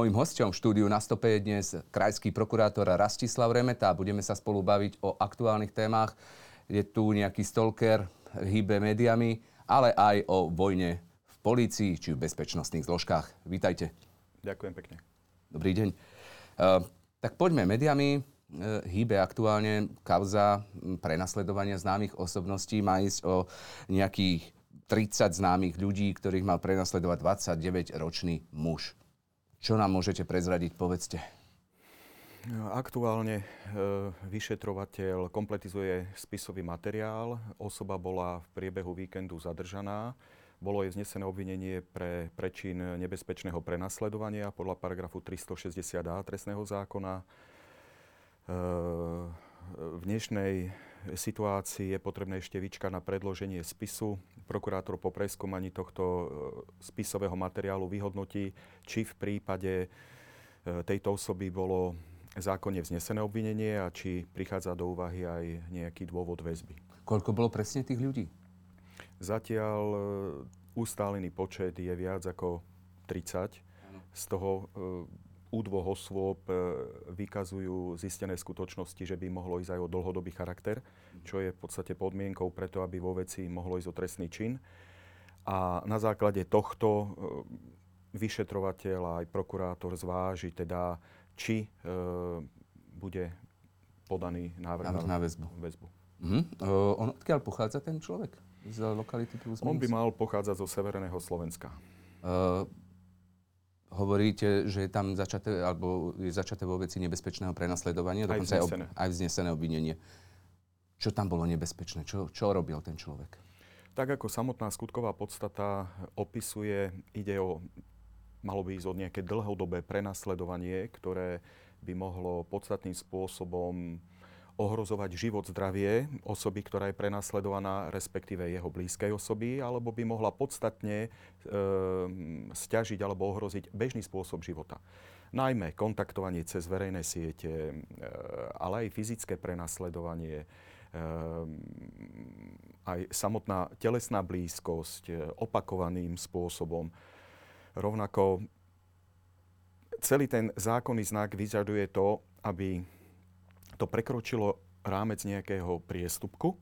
Mojím hostom v štúdiu na stope je dnes krajský prokurátor Rastislav Remeta. Budeme sa spolu baviť o aktuálnych témach. Je tu nejaký stalker, hýbe médiami, ale aj o vojne v polícii či v bezpečnostných zložkách. Vítajte. Ďakujem pekne. Dobrý deň. Uh, tak poďme médiami. Uh, hýbe aktuálne kauza prenasledovania známych osobností. Má ísť o nejakých 30 známych ľudí, ktorých mal prenasledovať 29-ročný muž. Čo nám môžete prezradiť, povedzte. Aktuálne e, vyšetrovateľ kompletizuje spisový materiál. Osoba bola v priebehu víkendu zadržaná. Bolo jej vznesené obvinenie pre prečin nebezpečného prenasledovania podľa paragrafu 360a trestného zákona. E, v dnešnej situácii je potrebné ešte vyčkať na predloženie spisu. Prokurátor po preskúmaní tohto e, spisového materiálu vyhodnotí, či v prípade e, tejto osoby bolo zákonne vznesené obvinenie a či prichádza do úvahy aj nejaký dôvod väzby. Koľko bolo presne tých ľudí? Zatiaľ e, ustálený počet je viac ako 30. Z toho u dvoch osôb e, vykazujú zistené skutočnosti, že by mohlo ísť aj o dlhodobý charakter, čo je v podstate podmienkou preto, aby vo veci mohlo ísť o trestný čin. A na základe tohto e, vyšetrovateľ a aj prokurátor zváži teda, či e, bude podaný návrh, návrh na, na väzbu. väzbu. Mhm. Uh, on, odkiaľ pochádza ten človek? Z lokality plus On by mal pochádzať zo severného Slovenska. Uh, Hovoríte, že je tam začaté, alebo je začaté vo veci nebezpečného prenasledovania, aj dokonca vznesené. aj, ob, aj vznesené obvinenie. Čo tam bolo nebezpečné? Čo, čo robil ten človek? Tak ako samotná skutková podstata opisuje, ide o, malo by ísť o nejaké dlhodobé prenasledovanie, ktoré by mohlo podstatným spôsobom ohrozovať život, zdravie osoby, ktorá je prenasledovaná, respektíve jeho blízkej osoby, alebo by mohla podstatne e, stiažiť alebo ohroziť bežný spôsob života. Najmä kontaktovanie cez verejné siete, e, ale aj fyzické prenasledovanie, e, aj samotná telesná blízkosť e, opakovaným spôsobom. Rovnako celý ten zákonný znak vyžaduje to, aby to prekročilo rámec nejakého priestupku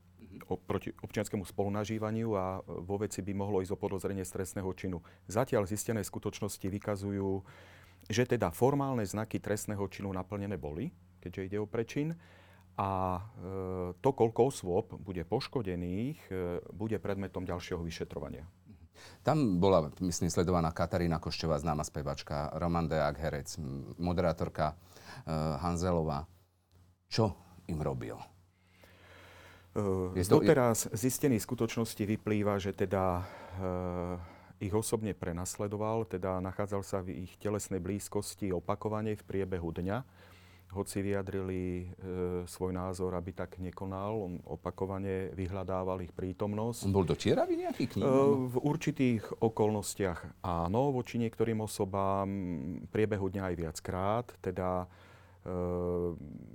proti občianskému spolunažívaniu a vo veci by mohlo ísť o podozrenie stresného činu. Zatiaľ zistené skutočnosti vykazujú, že teda formálne znaky trestného činu naplnené boli, keďže ide o prečin, a e, to, koľko osôb bude poškodených, e, bude predmetom ďalšieho vyšetrovania. Tam bola, myslím, sledovaná Katarína Koščová, známa spevačka, Roman Deák, herec, moderátorka e, Hanzelová čo im robil? Uh, to... Doteraz zistených skutočnosti vyplýva, že teda uh, ich osobne prenasledoval, teda nachádzal sa v ich telesnej blízkosti opakovane v priebehu dňa. Hoci vyjadrili e, svoj názor, aby tak nekonal, on opakovane vyhľadával ich prítomnosť. On bol dočieravý nejaký kníh? E, v určitých okolnostiach áno, voči niektorým osobám v priebehu dňa aj viackrát. Teda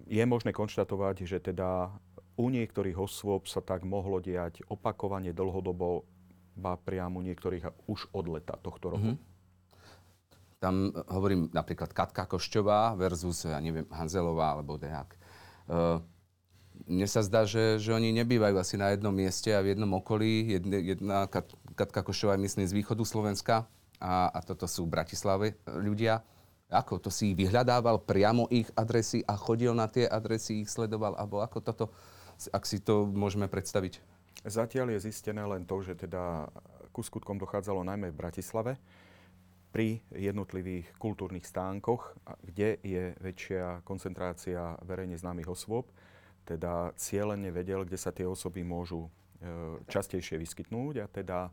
je možné konštatovať, že teda u niektorých osôb sa tak mohlo diať opakovane dlhodobo, ba priamo niektorých už od leta tohto roku. Mm-hmm. Tam hovorím napríklad Katka Košťová versus, ja neviem, Hanzelová alebo Dejak. Uh, mne sa zdá, že, že oni nebývajú asi na jednom mieste a v jednom okolí. Jedna, jedna Katka Košťová je myslím z východu Slovenska a, a toto sú Bratislave ľudia. Ako to si vyhľadával priamo ich adresy a chodil na tie adresy, ich sledoval, alebo ako toto, ak si to môžeme predstaviť? Zatiaľ je zistené len to, že teda ku skutkom dochádzalo najmä v Bratislave pri jednotlivých kultúrnych stánkoch, kde je väčšia koncentrácia verejne známych osôb, teda cieľene vedel, kde sa tie osoby môžu e, častejšie vyskytnúť a teda e,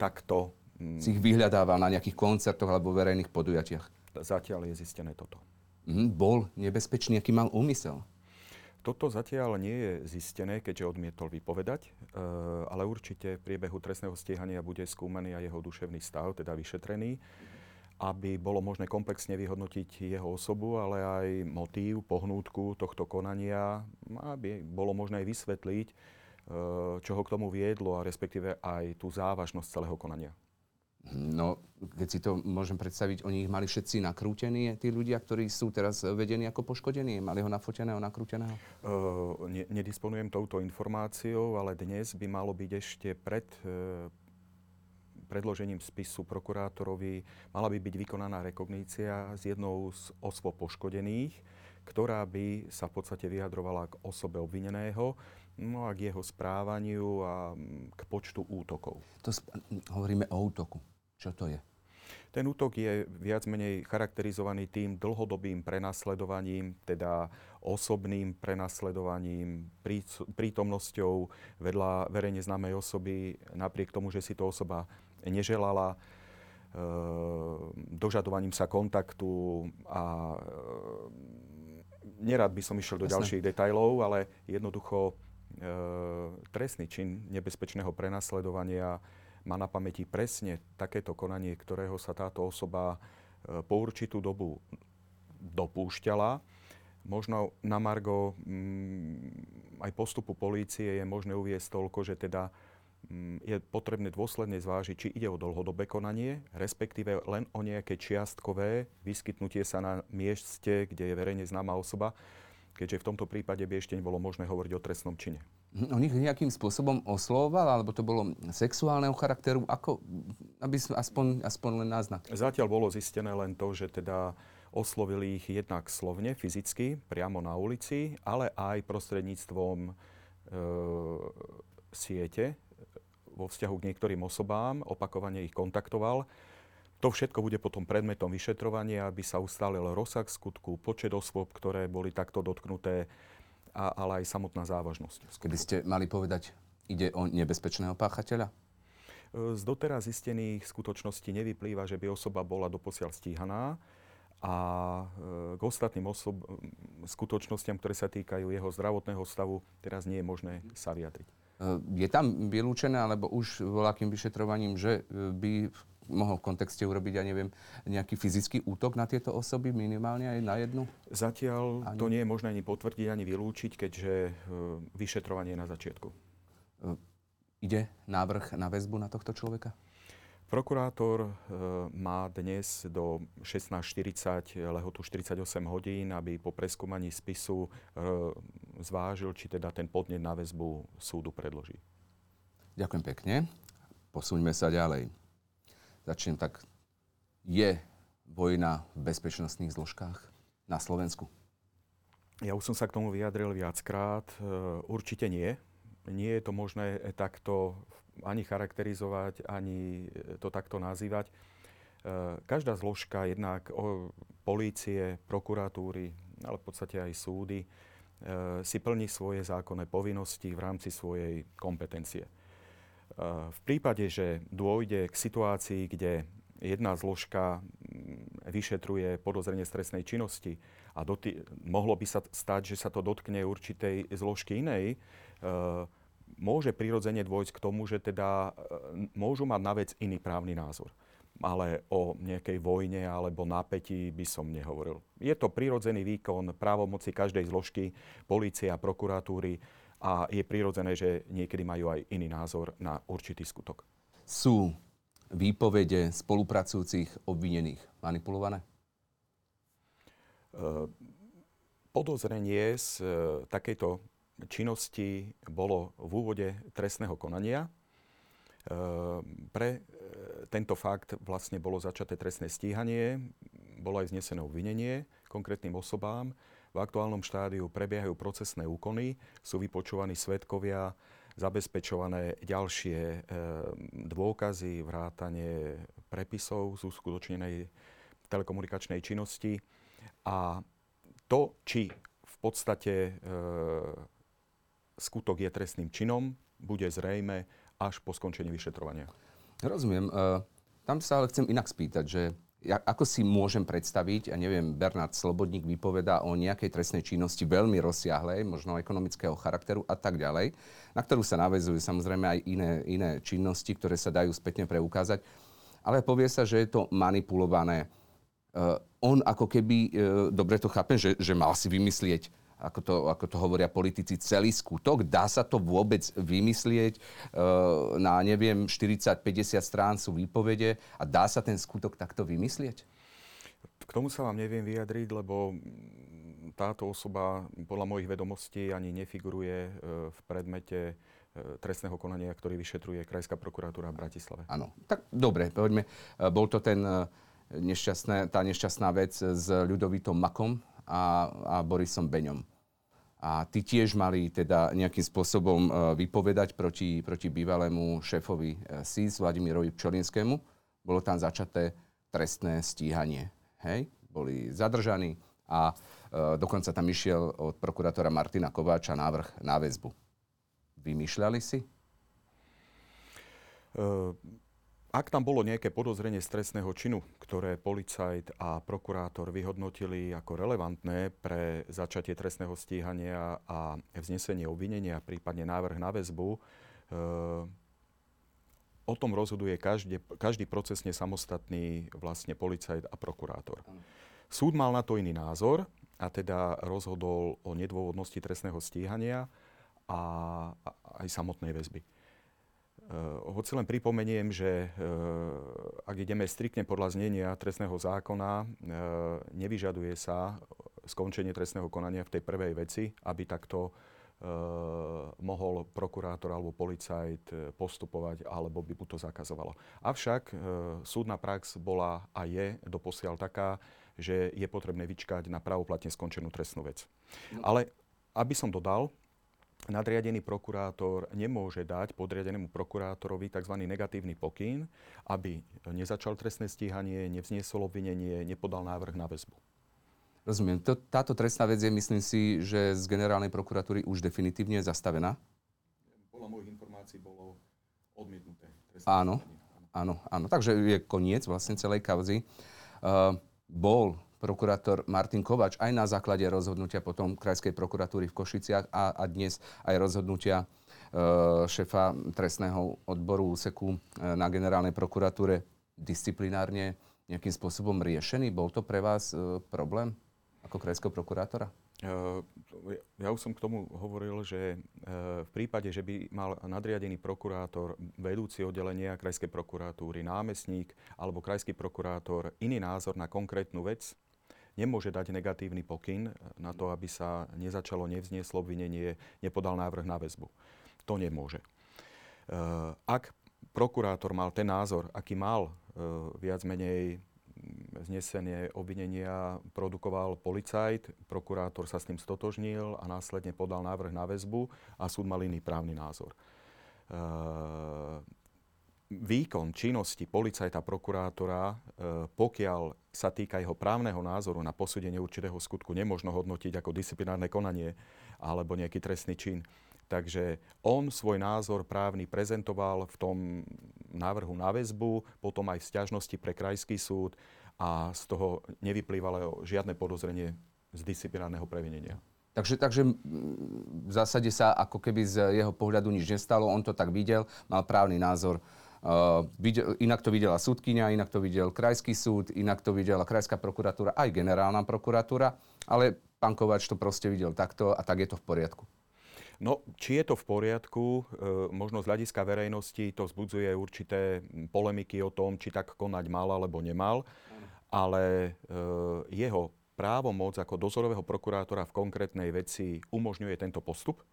takto si ich vyhľadával na nejakých koncertoch alebo verejných podujatiach? Zatiaľ je zistené toto. Mm, bol nebezpečný, aký mal úmysel? Toto zatiaľ nie je zistené, keďže odmietol vypovedať, e, ale určite v priebehu trestného stíhania bude skúmaný aj jeho duševný stav, teda vyšetrený, aby bolo možné komplexne vyhodnotiť jeho osobu, ale aj motív, pohnútku tohto konania, aby bolo možné vysvetliť, e, čo ho k tomu viedlo a respektíve aj tú závažnosť celého konania. No, keď si to môžem predstaviť, oni ich mali všetci nakrútení, tí ľudia, ktorí sú teraz vedení ako poškodení? Mali ho nafoteného, nakrúteného? Uh, ne, nedisponujem touto informáciou, ale dnes by malo byť ešte pred uh, predložením spisu prokurátorovi, mala by byť vykonaná rekognícia s jednou z osôb poškodených, ktorá by sa v podstate vyjadrovala k osobe obvineného, no a k jeho správaniu a k počtu útokov. To sp- hovoríme o útoku. Čo to je? Ten útok je viac menej charakterizovaný tým dlhodobým prenasledovaním, teda osobným prenasledovaním, prítomnosťou vedľa verejne známej osoby, napriek tomu, že si to osoba neželala, e, dožadovaním sa kontaktu a e, nerad by som išiel do Jasne. ďalších detajlov, ale jednoducho e, trestný čin nebezpečného prenasledovania má na pamäti presne takéto konanie, ktorého sa táto osoba e, po určitú dobu dopúšťala. Možno na Margo mm, aj postupu polície je možné uviesť toľko, že teda mm, je potrebné dôsledne zvážiť, či ide o dlhodobé konanie, respektíve len o nejaké čiastkové vyskytnutie sa na mieste, kde je verejne známa osoba, keďže v tomto prípade by ešte nebolo možné hovoriť o trestnom čine. On ich nejakým spôsobom oslovoval, alebo to bolo sexuálneho charakteru? Ako, aby aspoň, aspoň len náznak. Zatiaľ bolo zistené len to, že teda oslovili ich jednak slovne, fyzicky, priamo na ulici, ale aj prostredníctvom e, siete vo vzťahu k niektorým osobám, opakovane ich kontaktoval. To všetko bude potom predmetom vyšetrovania, aby sa ustálil rozsah skutku, počet osôb, ktoré boli takto dotknuté, a, ale aj samotná závažnosť. Keby ste mali povedať, ide o nebezpečného páchateľa? E, z doteraz zistených skutočností nevyplýva, že by osoba bola doposiaľ stíhaná a e, k ostatným osob, skutočnostiam, ktoré sa týkajú jeho zdravotného stavu, teraz nie je možné sa vyjadriť. E, je tam vylúčené, alebo už voľakým vyšetrovaním, že by mohol v kontexte urobiť, ja neviem, nejaký fyzický útok na tieto osoby, minimálne aj na jednu? Zatiaľ ani... to nie je možné ani potvrdiť, ani vylúčiť, keďže e, vyšetrovanie je na začiatku. E, ide návrh na väzbu na tohto človeka? Prokurátor e, má dnes do 16.40 lehotu 48 hodín, aby po preskúmaní spisu zvážil, či teda ten podnet na väzbu súdu predloží. Ďakujem pekne. Posuňme sa ďalej začnem tak. Je vojna v bezpečnostných zložkách na Slovensku? Ja už som sa k tomu vyjadril viackrát. E, určite nie. Nie je to možné takto ani charakterizovať, ani to takto nazývať. E, každá zložka, jednak polície, prokuratúry, ale v podstate aj súdy, e, si plní svoje zákonné povinnosti v rámci svojej kompetencie. V prípade, že dôjde k situácii, kde jedna zložka mm, vyšetruje podozrenie stresnej činnosti a doty- mohlo by sa stať, že sa to dotkne určitej zložky inej, e, môže prirodzene dôjsť k tomu, že teda e, môžu mať na vec iný právny názor. Ale o nejakej vojne alebo napätí by som nehovoril. Je to prirodzený výkon právomoci každej zložky, polície a prokuratúry a je prirodzené, že niekedy majú aj iný názor na určitý skutok. Sú výpovede spolupracujúcich obvinených manipulované? E, podozrenie z e, takejto činnosti bolo v úvode trestného konania. E, pre tento fakt vlastne bolo začaté trestné stíhanie, bolo aj znesené obvinenie konkrétnym osobám v aktuálnom štádiu prebiehajú procesné úkony, sú vypočúvaní svetkovia, zabezpečované ďalšie e, dôkazy, vrátanie prepisov z uskutočnenej telekomunikačnej činnosti. A to, či v podstate e, skutok je trestným činom, bude zrejme až po skončení vyšetrovania. Rozumiem. E, tam sa ale chcem inak spýtať, že ja, ako si môžem predstaviť, ja neviem, Bernard Slobodník vypoveda o nejakej trestnej činnosti veľmi rozsiahlej, možno ekonomického charakteru a tak ďalej, na ktorú sa navezujú samozrejme aj iné, iné činnosti, ktoré sa dajú spätne preukázať. Ale povie sa, že je to manipulované. Uh, on ako keby, uh, dobre to chápem, že, že mal si vymyslieť ako to, ako to hovoria politici, celý skutok? Dá sa to vôbec vymyslieť? E, na, neviem, 40-50 strán sú výpovede a dá sa ten skutok takto vymyslieť? K tomu sa vám neviem vyjadriť, lebo táto osoba podľa mojich vedomostí ani nefiguruje e, v predmete e, trestného konania, ktorý vyšetruje Krajská prokuratúra v Bratislave. Áno, tak dobre, poďme. Bol to ten nešťastné, tá nešťastná vec s Ľudovitom Makom a, a Borisom Beňom. A ty tiež mali teda nejakým spôsobom e, vypovedať proti, proti bývalému šéfovi e, SIS, Vladimirovi Pčolinskému. Bolo tam začaté trestné stíhanie. Hej? Boli zadržaní a e, dokonca tam išiel od prokurátora Martina Kováča návrh na väzbu. Vymýšľali si? Uh... Ak tam bolo nejaké podozrenie z trestného činu, ktoré policajt a prokurátor vyhodnotili ako relevantné pre začatie trestného stíhania a vznesenie obvinenia, prípadne návrh na väzbu, e, o tom rozhoduje každý, každý procesne samostatný vlastne policajt a prokurátor. Súd mal na to iný názor a teda rozhodol o nedôvodnosti trestného stíhania a, a aj samotnej väzby. Uh, hoci len pripomeniem, že uh, ak ideme striktne podľa znenia trestného zákona, uh, nevyžaduje sa skončenie trestného konania v tej prvej veci, aby takto mohol prokurátor alebo policajt postupovať, alebo by mu to zakazovalo. Avšak súdna prax bola a je doposiaľ taká, že je potrebné vyčkať na pravoplatne skončenú trestnú vec. No. Ale aby som dodal, nadriadený prokurátor nemôže dať podriadenému prokurátorovi tzv. negatívny pokyn, aby nezačal trestné stíhanie, nevzniesol obvinenie, nepodal návrh na väzbu. Rozumiem. To, táto trestná vec je, myslím si, že z generálnej prokuratúry už definitívne zastavená? Podľa mojich informácií bolo odmietnuté. Áno, áno, áno. Takže je koniec vlastne celej kauzy. Uh, bol prokurátor Martin Kovač aj na základe rozhodnutia potom Krajskej prokuratúry v Košiciach a, a dnes aj rozhodnutia e, šefa trestného odboru úseku e, na generálnej prokuratúre disciplinárne nejakým spôsobom riešený? Bol to pre vás e, problém ako krajského prokurátora? Ja už som k tomu hovoril, že v prípade, že by mal nadriadený prokurátor, vedúci oddelenia krajskej prokuratúry, námestník alebo krajský prokurátor iný názor na konkrétnu vec, nemôže dať negatívny pokyn na to, aby sa nezačalo, nevznieslo obvinenie, nepodal návrh na väzbu. To nemôže. E, ak prokurátor mal ten názor, aký mal, e, viac menej znesenie obvinenia produkoval policajt, prokurátor sa s tým stotožnil a následne podal návrh na väzbu a súd mal iný právny názor. Výkon činnosti policajta prokurátora, e, pokiaľ sa týka jeho právneho názoru na posúdenie určitého skutku, nemožno hodnotiť ako disciplinárne konanie alebo nejaký trestný čin. Takže on svoj názor právny prezentoval v tom návrhu na väzbu, potom aj v stiažnosti pre krajský súd a z toho nevyplývalo žiadne podozrenie z disciplinárneho previnenia. Takže, takže v zásade sa ako keby z jeho pohľadu nič nestalo, on to tak videl, mal právny názor inak to videla súdkynia, inak to videl krajský súd, inak to videla krajská prokuratúra, aj generálna prokuratúra, ale pán Kovač to proste videl takto a tak je to v poriadku. No, či je to v poriadku, e, možno z hľadiska verejnosti to vzbudzuje určité polemiky o tom, či tak konať mal alebo nemal, ale e, jeho právomoc ako dozorového prokurátora v konkrétnej veci umožňuje tento postup.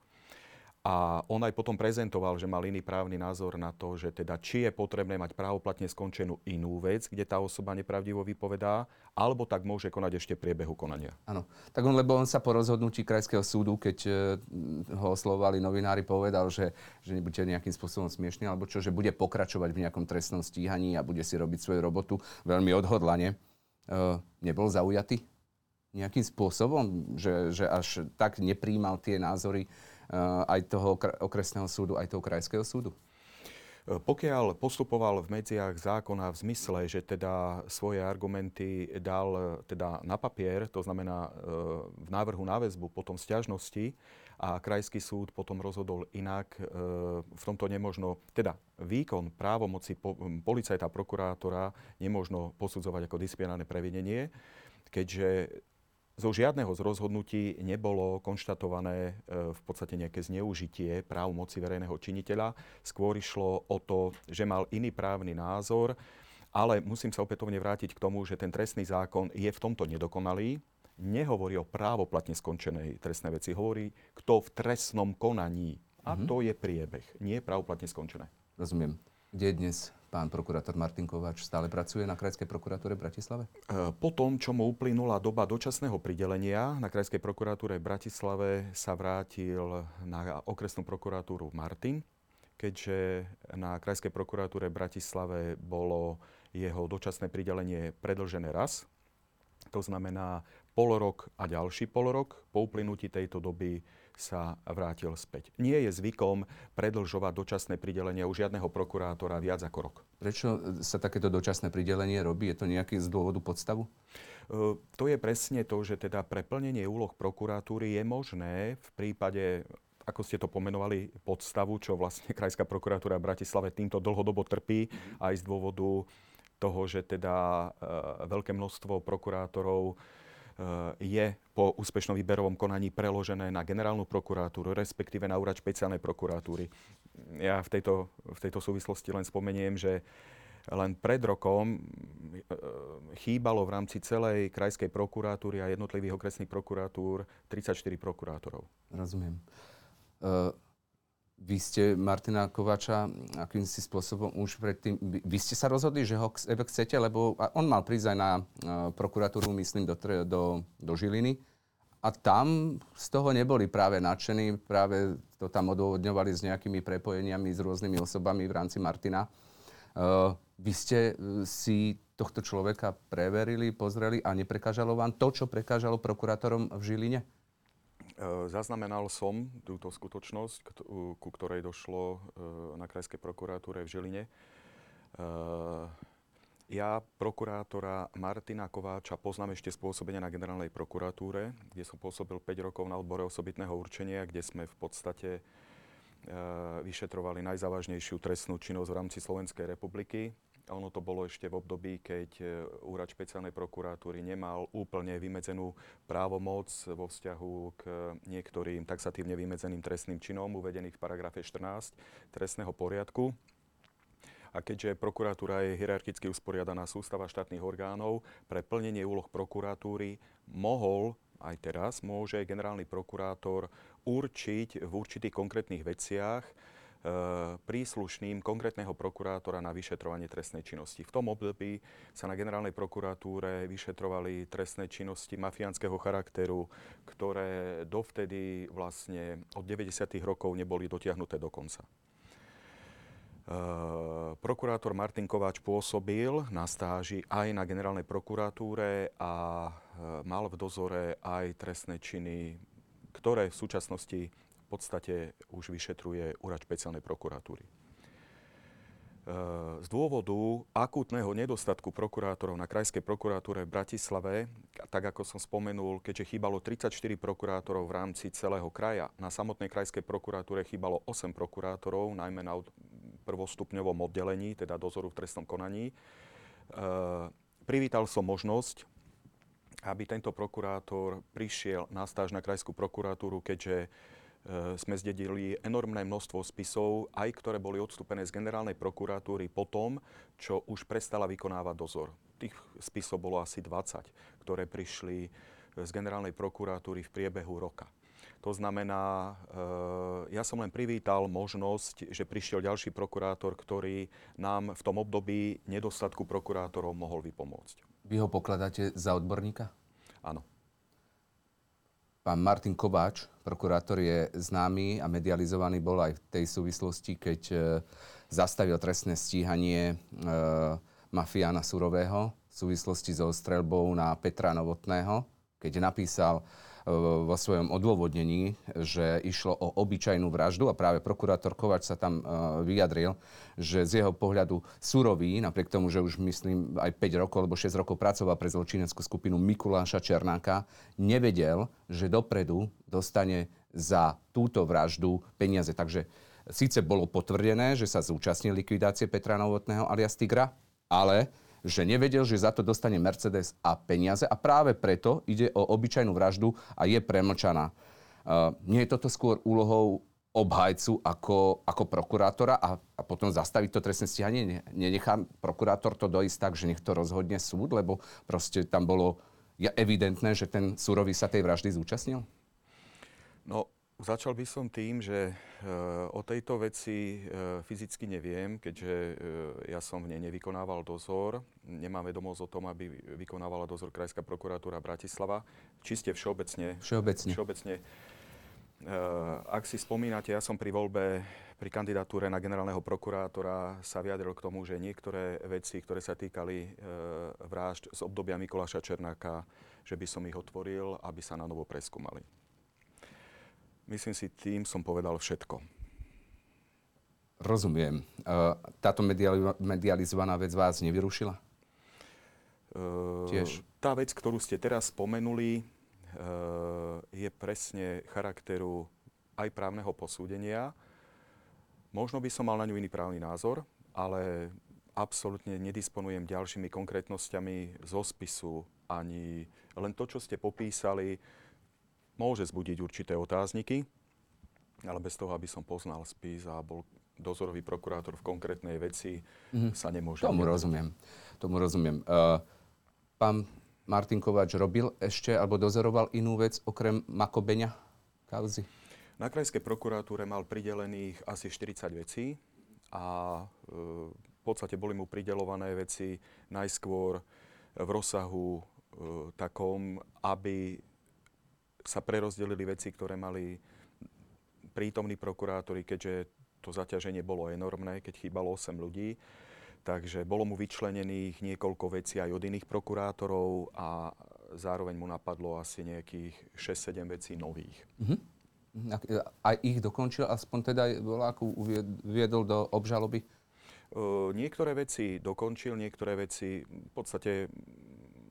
A on aj potom prezentoval, že mal iný právny názor na to, že teda či je potrebné mať právoplatne skončenú inú vec, kde tá osoba nepravdivo vypovedá, alebo tak môže konať ešte priebehu konania. Áno. Tak on, lebo on sa po rozhodnutí Krajského súdu, keď e, ho oslovovali novinári, povedal, že, že nebude nejakým spôsobom smiešný, alebo čo, že bude pokračovať v nejakom trestnom stíhaní a bude si robiť svoju robotu veľmi odhodlane. E, nebol zaujatý nejakým spôsobom, že, že až tak nepríjmal tie názory aj toho okresného súdu, aj toho krajského súdu? Eh, pokiaľ postupoval v medziach zákona v zmysle, že teda svoje argumenty dal eh, teda na papier, to znamená v návrhu na väzbu, potom stiažnosti a krajský súd potom rozhodol inak, v tomto nemožno, teda výkon právomoci policajta a prokurátora nemožno posudzovať ako disciplinárne previnenie, keďže zo žiadneho z rozhodnutí nebolo konštatované e, v podstate nejaké zneužitie práv moci verejného činiteľa. Skôr išlo o to, že mal iný právny názor, ale musím sa opätovne vrátiť k tomu, že ten trestný zákon je v tomto nedokonalý. Nehovorí o právoplatne skončenej trestnej veci. Hovorí, kto v trestnom konaní. A mm-hmm. to je priebeh, nie právoplatne skončené. Rozumiem. Kde je dnes pán prokurátor Martin Kováč? Stále pracuje na Krajskej prokuratúre v Bratislave? E, po tom, čo mu uplynula doba dočasného pridelenia na Krajskej prokuratúre v Bratislave, sa vrátil na okresnú prokuratúru Martin, keďže na Krajskej prokuratúre v Bratislave bolo jeho dočasné pridelenie predlžené raz. To znamená pol rok a ďalší pol rok. Po uplynutí tejto doby sa vrátil späť. Nie je zvykom predlžovať dočasné pridelenie u žiadneho prokurátora viac ako rok. Prečo sa takéto dočasné pridelenie robí? Je to nejaký z dôvodu podstavu? E, to je presne to, že teda pre plnenie úloh prokuratúry je možné v prípade ako ste to pomenovali, podstavu, čo vlastne Krajská prokuratúra v Bratislave týmto dlhodobo trpí, aj z dôvodu toho, že teda e, veľké množstvo prokurátorov je po úspešnom výberovom konaní preložené na generálnu prokuratúru, respektíve na úrad špeciálnej prokuratúry. Ja v tejto, v tejto súvislosti len spomeniem, že len pred rokom eh, chýbalo v rámci celej krajskej prokuratúry a jednotlivých okresných prokuratúr 34 prokurátorov. Rozumiem. Uh vy ste Martina Kovača akýmsi spôsobom už predtým... Vy ste sa rozhodli, že ho chcete, lebo on mal prísť aj na e, prokuratúru, myslím, do, do, do Žiliny. A tam z toho neboli práve nadšení, práve to tam odôvodňovali s nejakými prepojeniami s rôznymi osobami v rámci Martina. Uh, vy ste e, si tohto človeka preverili, pozreli a neprekážalo vám to, čo prekážalo prokurátorom v Žiline? E, zaznamenal som túto skutočnosť, ku ktorej došlo e, na Krajskej prokuratúre v Žiline. E, ja prokurátora Martina Kováča poznám ešte spôsobene na generálnej prokuratúre, kde som pôsobil 5 rokov na odbore osobitného určenia, kde sme v podstate vyšetrovali najzávažnejšiu trestnú činnosť v rámci Slovenskej republiky. Ono to bolo ešte v období, keď e, úrad špeciálnej prokuratúry nemal úplne vymedzenú právomoc vo vzťahu k niektorým taxatívne vymedzeným trestným činom uvedených v paragrafe 14 trestného poriadku. A keďže prokuratúra je hierarchicky usporiadaná sústava štátnych orgánov, pre plnenie úloh prokuratúry mohol aj teraz môže generálny prokurátor určiť v určitých konkrétnych veciach E, príslušným konkrétneho prokurátora na vyšetrovanie trestnej činnosti. V tom období sa na generálnej prokuratúre vyšetrovali trestné činnosti mafiánskeho charakteru, ktoré dovtedy vlastne od 90. rokov neboli dotiahnuté do konca. Uh, prokurátor Martin Kováč pôsobil na stáži aj na generálnej prokuratúre a uh, mal v dozore aj trestné činy, ktoré v súčasnosti podstate už vyšetruje úrad špeciálnej prokuratúry. E, z dôvodu akútneho nedostatku prokurátorov na Krajskej prokuratúre v Bratislave, tak ako som spomenul, keďže chýbalo 34 prokurátorov v rámci celého kraja, na samotnej Krajskej prokuratúre chýbalo 8 prokurátorov, najmä na prvostupňovom oddelení, teda dozoru v trestnom konaní. E, privítal som možnosť, aby tento prokurátor prišiel na stáž na Krajskú prokuratúru, keďže sme zdedili enormné množstvo spisov, aj ktoré boli odstúpené z generálnej prokuratúry po tom, čo už prestala vykonávať dozor. Tých spisov bolo asi 20, ktoré prišli z generálnej prokuratúry v priebehu roka. To znamená, e, ja som len privítal možnosť, že prišiel ďalší prokurátor, ktorý nám v tom období nedostatku prokurátorov mohol vypomôcť. Vy ho pokladáte za odborníka? Áno. Pán Martin Kováč, prokurátor, je známy a medializovaný bol aj v tej súvislosti, keď e, zastavil trestné stíhanie e, mafiána Surového v súvislosti so streľbou na Petra Novotného, keď napísal vo svojom odôvodnení, že išlo o obyčajnú vraždu a práve prokurátor Kovač sa tam e, vyjadril, že z jeho pohľadu surový, napriek tomu, že už myslím aj 5 rokov alebo 6 rokov pracoval pre zločineckú skupinu Mikuláša Černáka, nevedel, že dopredu dostane za túto vraždu peniaze. Takže síce bolo potvrdené, že sa zúčastnil likvidácie Petra Novotného alias Tigra, ale že nevedel, že za to dostane Mercedes a peniaze a práve preto ide o obyčajnú vraždu a je premlčaná. Uh, nie je toto skôr úlohou obhajcu ako, ako prokurátora a, a potom zastaviť to trestné stíhanie? Nenechá prokurátor to dojsť tak, že nech to rozhodne súd, lebo proste tam bolo evidentné, že ten surový sa tej vraždy zúčastnil? No, Začal by som tým, že uh, o tejto veci uh, fyzicky neviem, keďže uh, ja som v nej nevykonával dozor. Nemám vedomosť o tom, aby vykonávala dozor Krajská prokuratúra Bratislava. Čiste všeobecne. Všeobecne. všeobecne ak si spomínate, ja som pri voľbe, pri kandidatúre na generálneho prokurátora sa vyjadril k tomu, že niektoré veci, ktoré sa týkali vražd z obdobia Mikuláša Černáka, že by som ich otvoril, aby sa na novo preskúmali. Myslím si, tým som povedal všetko. Rozumiem. Táto medializovaná vec vás nevyrušila? Uh, Tiež. Tá vec, ktorú ste teraz spomenuli, uh, je presne charakteru aj právneho posúdenia. Možno by som mal na ňu iný právny názor, ale absolútne nedisponujem ďalšími konkrétnosťami zo spisu, ani len to, čo ste popísali, môže zbudiť určité otázniky, ale bez toho, aby som poznal spis a bol dozorový prokurátor v konkrétnej veci, mm-hmm. sa nemôže... Tomu rozumiem. Tomu rozumiem. Uh, pán Martin Kováč robil ešte alebo dozoroval inú vec okrem Makobeňa kauzy? Na krajskej prokuratúre mal pridelených asi 40 vecí a uh, v podstate boli mu pridelované veci najskôr v rozsahu uh, takom, aby sa prerozdelili veci, ktoré mali prítomní prokurátori, keďže to zaťaženie bolo enormné, keď chýbalo 8 ľudí. Takže bolo mu vyčlenených niekoľko vecí aj od iných prokurátorov a zároveň mu napadlo asi nejakých 6-7 vecí nových. Mm-hmm. Aj ich dokončil, aspoň teda voláku uviedol do obžaloby? Uh, niektoré veci dokončil, niektoré veci v podstate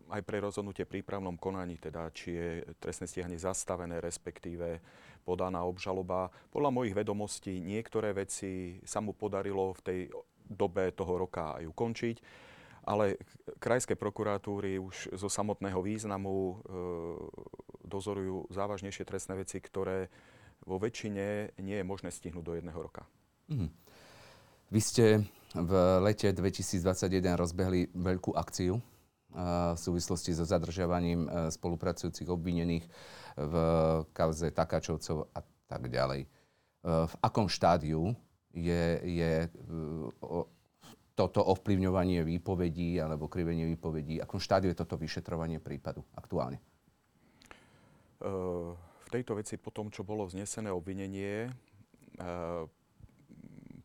aj pre rozhodnutie prípravnom konaní, teda či je trestné stíhanie zastavené, respektíve podaná obžaloba. Podľa mojich vedomostí niektoré veci sa mu podarilo v tej dobe toho roka aj ukončiť, ale krajské prokuratúry už zo samotného významu e, dozorujú závažnejšie trestné veci, ktoré vo väčšine nie je možné stihnúť do jedného roka. Mm. Vy ste v lete 2021 rozbehli veľkú akciu v súvislosti so zadržiavaním e, spolupracujúcich obvinených v kauze Takáčovcov a tak ďalej. E, v akom štádiu je, je e, toto ovplyvňovanie výpovedí alebo krivenie výpovedí, v akom štádiu je toto vyšetrovanie prípadu aktuálne? V tejto veci po tom, čo bolo vznesené obvinenie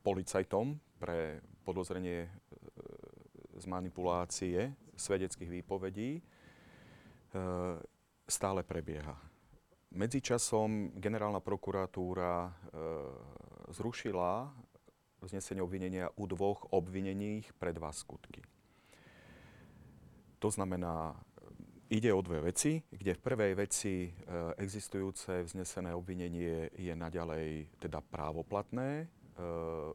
policajtom pre podozrenie z manipulácie svedeckých výpovedí e, stále prebieha. Medzičasom generálna prokuratúra e, zrušila vznesenie obvinenia u dvoch obvinených pre dva skutky. To znamená, ide o dve veci, kde v prvej veci e, existujúce vznesené obvinenie je naďalej teda právoplatné.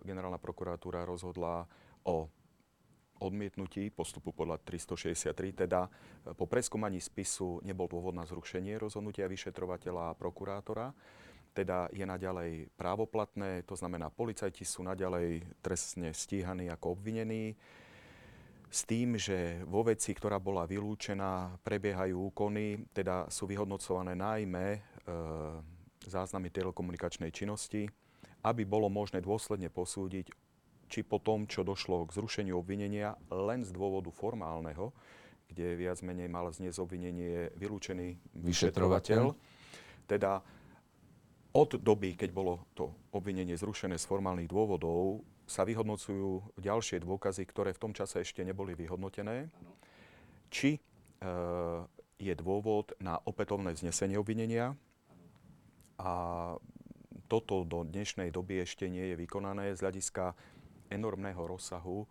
Generálna prokuratúra rozhodla o odmietnutí postupu podľa 363, teda e, po preskúmaní spisu nebol dôvod na zrušenie rozhodnutia vyšetrovateľa a prokurátora, teda je naďalej právoplatné, to znamená, policajti sú naďalej trestne stíhaní ako obvinení, s tým, že vo veci, ktorá bola vylúčená, prebiehajú úkony, teda sú vyhodnocované najmä e, záznamy telekomunikačnej činnosti, aby bolo možné dôsledne posúdiť, či po tom, čo došlo k zrušeniu obvinenia len z dôvodu formálneho, kde viac menej mal znieť obvinenie vylúčený vyšetrovateľ, teda od doby, keď bolo to obvinenie zrušené z formálnych dôvodov, sa vyhodnocujú ďalšie dôkazy, ktoré v tom čase ešte neboli vyhodnotené, či e, je dôvod na opätovné vznesenie obvinenia? A toto do dnešnej doby ešte nie je vykonané z hľadiska enormného rozsahu e,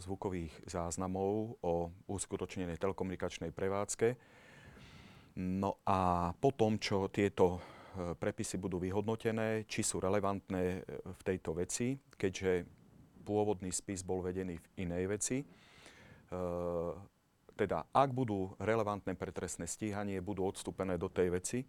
zvukových záznamov o uskutočnenej telekomunikačnej prevádzke. No a potom, čo tieto e, prepisy budú vyhodnotené, či sú relevantné e, v tejto veci, keďže pôvodný spis bol vedený v inej veci, teda ak budú relevantné pre trestné stíhanie, budú odstúpené do tej veci, e,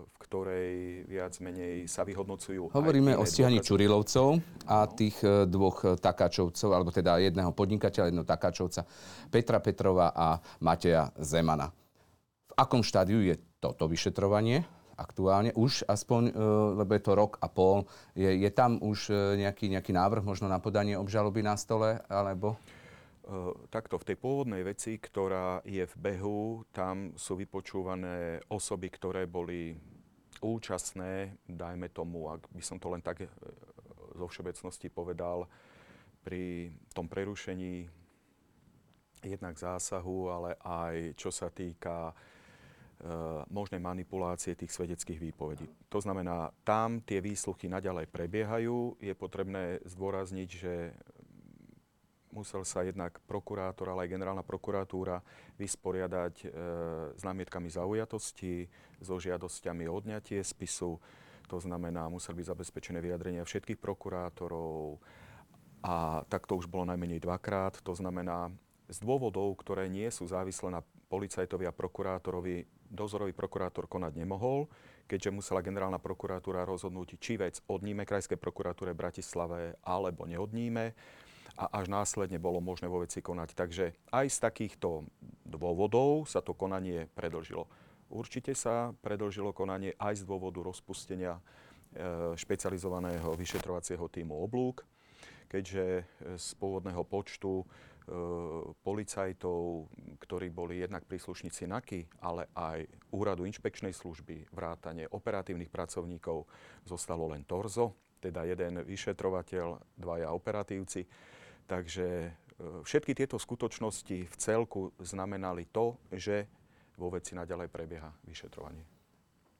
v ktorej viac menej sa vyhodnocujú. Hovoríme o stíhaní dôkazy. Čurilovcov a no. tých e, dvoch e, takáčovcov, alebo teda jedného podnikateľa, jedného takáčovca, Petra Petrova a Mateja Zemana. V akom štádiu je toto vyšetrovanie? aktuálne už aspoň, lebo je to rok a pol. Je, je tam už nejaký, nejaký návrh možno na podanie obžaloby na stole, alebo? Eh, takto, v tej pôvodnej veci, ktorá je v behu, tam sú vypočúvané osoby, ktoré boli účastné, dajme tomu, ak by som to len tak eh, zo všeobecnosti povedal, pri tom prerušení jednak zásahu, ale aj čo sa týka e, možnej manipulácie tých svedeckých výpovedí. To znamená, tam tie výsluchy naďalej prebiehajú. Je potrebné zdôrazniť, že musel sa jednak prokurátor, ale aj generálna prokuratúra vysporiadať e, s námietkami zaujatosti, so žiadosťami o odňatie spisu. To znamená, museli byť zabezpečené vyjadrenia všetkých prokurátorov a tak to už bolo najmenej dvakrát. To znamená, z dôvodov, ktoré nie sú závislé na policajtovi a prokurátorovi, dozorový prokurátor konať nemohol, keďže musela generálna prokuratúra rozhodnúť, či vec odníme Krajskej prokuratúre v Bratislave alebo neodníme a až následne bolo možné vo veci konať. Takže aj z takýchto dôvodov sa to konanie predlžilo. Určite sa predlžilo konanie aj z dôvodu rozpustenia e, špecializovaného vyšetrovacieho týmu oblúk, keďže e, z pôvodného počtu e, policajtov, ktorí boli jednak príslušníci NAKY, ale aj Úradu inšpekčnej služby, vrátane operatívnych pracovníkov, zostalo len torzo, teda jeden vyšetrovateľ, dvaja operatívci. Takže e, všetky tieto skutočnosti v celku znamenali to, že vo veci naďalej prebieha vyšetrovanie.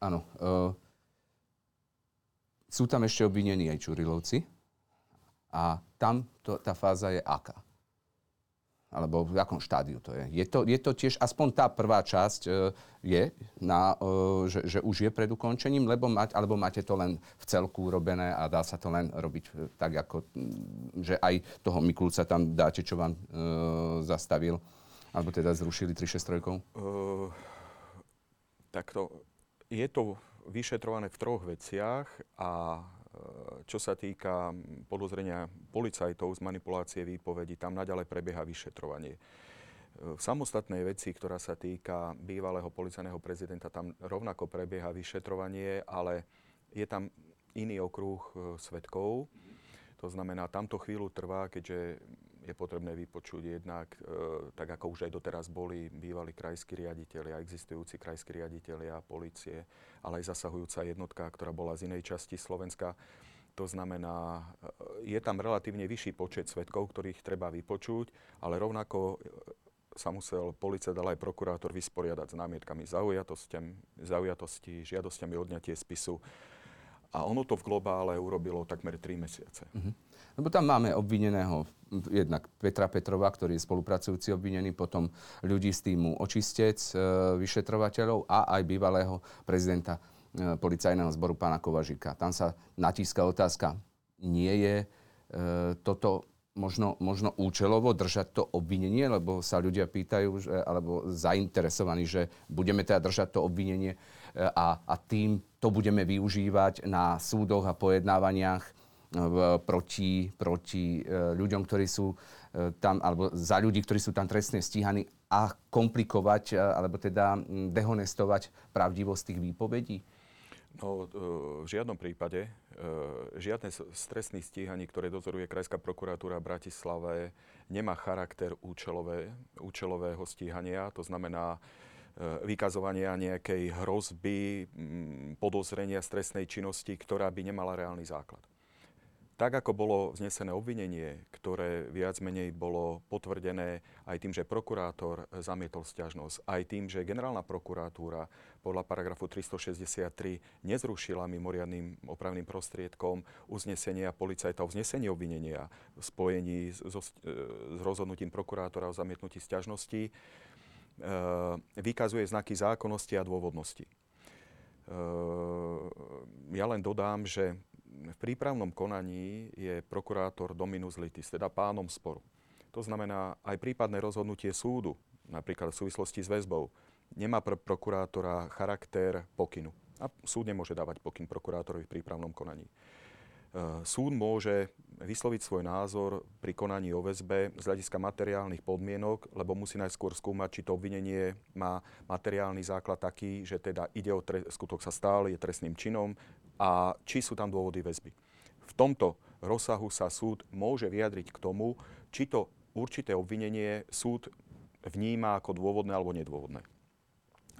Áno. Uh, sú tam ešte obvinení aj Čurilovci a tam to, tá fáza je aká? Alebo v akom štádiu to je. Je to, je to tiež, aspoň tá prvá časť e, je, na, e, že, že už je pred ukončením, lebo mať, alebo máte to len v celku urobené a dá sa to len robiť e, tak, ako, že aj toho Mikulca tam dáte, čo vám e, zastavil, alebo teda zrušili 363? Uh, takto, je to vyšetrované v troch veciach a čo sa týka podozrenia policajtov z manipulácie výpovedí, tam naďalej prebieha vyšetrovanie. V samostatnej veci, ktorá sa týka bývalého policajného prezidenta, tam rovnako prebieha vyšetrovanie, ale je tam iný okruh e, svetkov. To znamená, tamto chvíľu trvá, keďže je potrebné vypočuť jednak, e, tak ako už aj doteraz boli bývalí krajskí riaditeľi a existujúci krajskí riaditeľi a policie, ale aj zasahujúca jednotka, ktorá bola z inej časti Slovenska. To znamená, e, je tam relatívne vyšší počet svetkov, ktorých treba vypočuť, ale rovnako e, sa musel policajt, ale aj prokurátor vysporiadať s námietkami zaujatosti, žiadosťami odňatie spisu. A ono to v globále urobilo takmer 3 mesiace. Uh-huh. Lebo tam máme obvineného jednak Petra Petrova, ktorý je spolupracujúci obvinený, potom ľudí z týmu Očistec, e, vyšetrovateľov a aj bývalého prezidenta e, policajného zboru pána Kovažika. Tam sa natíska otázka, nie je e, toto možno, možno účelovo držať to obvinenie, lebo sa ľudia pýtajú, že, alebo zainteresovaní, že budeme teda držať to obvinenie a, a tým to budeme využívať na súdoch a pojednávaniach proti, proti e, ľuďom, ktorí sú e, tam, alebo za ľudí, ktorí sú tam trestne stíhaní a komplikovať, e, alebo teda dehonestovať pravdivosť tých výpovedí? No, v žiadnom prípade. Žiadne z trestných stíhaní, ktoré dozoruje Krajská prokuratúra v Bratislave, nemá charakter účelové, účelového stíhania. To znamená, vykazovania nejakej hrozby, podozrenia z trestnej činnosti, ktorá by nemala reálny základ tak ako bolo vznesené obvinenie, ktoré viac menej bolo potvrdené aj tým, že prokurátor zamietol stiažnosť, aj tým, že generálna prokuratúra podľa paragrafu 363 nezrušila mimoriadným opravným prostriedkom uznesenia policajta o vznesení obvinenia v spojení so, s rozhodnutím prokurátora o zamietnutí stiažnosti, e, vykazuje znaky zákonnosti a dôvodnosti. E, ja len dodám, že v prípravnom konaní je prokurátor Dominus Litis, teda pánom sporu. To znamená aj prípadné rozhodnutie súdu, napríklad v súvislosti s väzbou, nemá pre prokurátora charakter pokynu. A súd nemôže dávať pokyn prokurátorovi v prípravnom konaní. E, súd môže vysloviť svoj názor pri konaní o väzbe z hľadiska materiálnych podmienok, lebo musí najskôr skúmať, či to obvinenie má materiálny základ taký, že teda ide o tre- skutok sa stál, je trestným činom a či sú tam dôvody väzby. V tomto rozsahu sa súd môže vyjadriť k tomu, či to určité obvinenie súd vníma ako dôvodné alebo nedôvodné.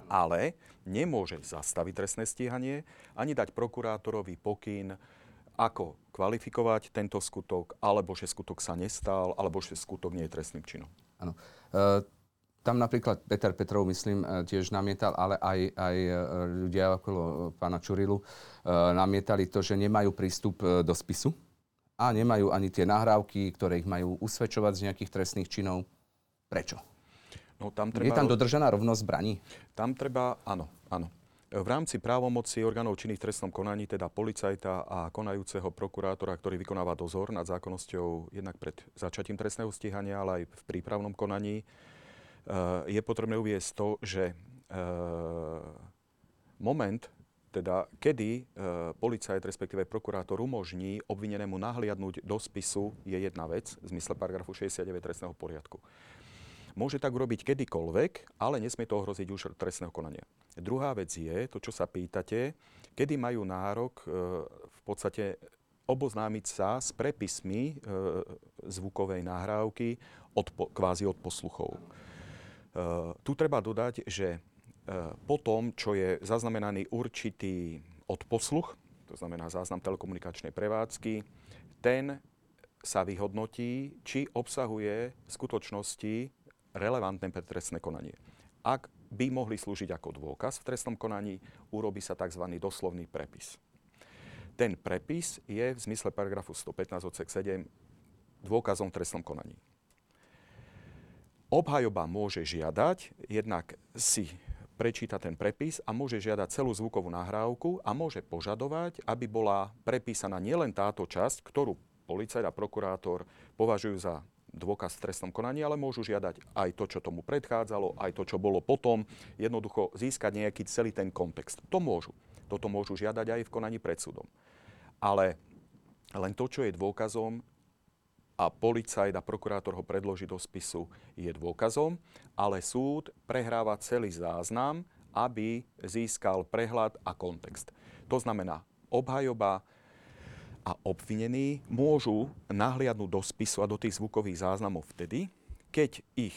Ale nemôže zastaviť trestné stíhanie ani dať prokurátorovi pokyn ako kvalifikovať tento skutok, alebo že skutok sa nestal, alebo že skutok nie je trestným činom. Áno. E, tam napríklad Peter Petrov, myslím, e, tiež namietal, ale aj, aj e, ľudia okolo pána Čurilu e, namietali to, že nemajú prístup e, do spisu a nemajú ani tie nahrávky, ktoré ich majú usvedčovať z nejakých trestných činov. Prečo? No, tam treba... Je tam dodržaná rovnosť zbraní? Tam treba, áno, áno. V rámci právomoci orgánov činných v trestnom konaní, teda policajta a konajúceho prokurátora, ktorý vykonáva dozor nad zákonnosťou jednak pred začatím trestného stíhania, ale aj v prípravnom konaní, eh, je potrebné uviesť to, že eh, moment, teda kedy eh, policajt, respektíve prokurátor umožní obvinenému nahliadnúť do spisu, je jedna vec v zmysle paragrafu 69 trestného poriadku. Môže tak urobiť kedykoľvek, ale nesmie to ohroziť už trestného konania. Druhá vec je, to čo sa pýtate, kedy majú nárok e, v podstate oboznámiť sa s prepismi e, zvukovej nahrávky od, kvázi od posluchov. E, tu treba dodať, že po tom, čo je zaznamenaný určitý odposluch, to znamená záznam telekomunikačnej prevádzky, ten sa vyhodnotí, či obsahuje v skutočnosti relevantné pre trestné konanie. Ak by mohli slúžiť ako dôkaz v trestnom konaní, urobí sa tzv. doslovný prepis. Ten prepis je v zmysle paragrafu 115 odsek 7 dôkazom v trestnom konaní. Obhajoba môže žiadať, jednak si prečíta ten prepis a môže žiadať celú zvukovú nahrávku a môže požadovať, aby bola prepísaná nielen táto časť, ktorú policajt a prokurátor považujú za dôkaz v trestnom konaní, ale môžu žiadať aj to, čo tomu predchádzalo, aj to, čo bolo potom, jednoducho získať nejaký celý ten kontext. To môžu. Toto môžu žiadať aj v konaní pred súdom. Ale len to, čo je dôkazom a policajt a prokurátor ho predloží do spisu, je dôkazom, ale súd prehráva celý záznam, aby získal prehľad a kontext. To znamená, obhajoba a obvinení môžu nahliadnúť do spisu a do tých zvukových záznamov vtedy, keď ich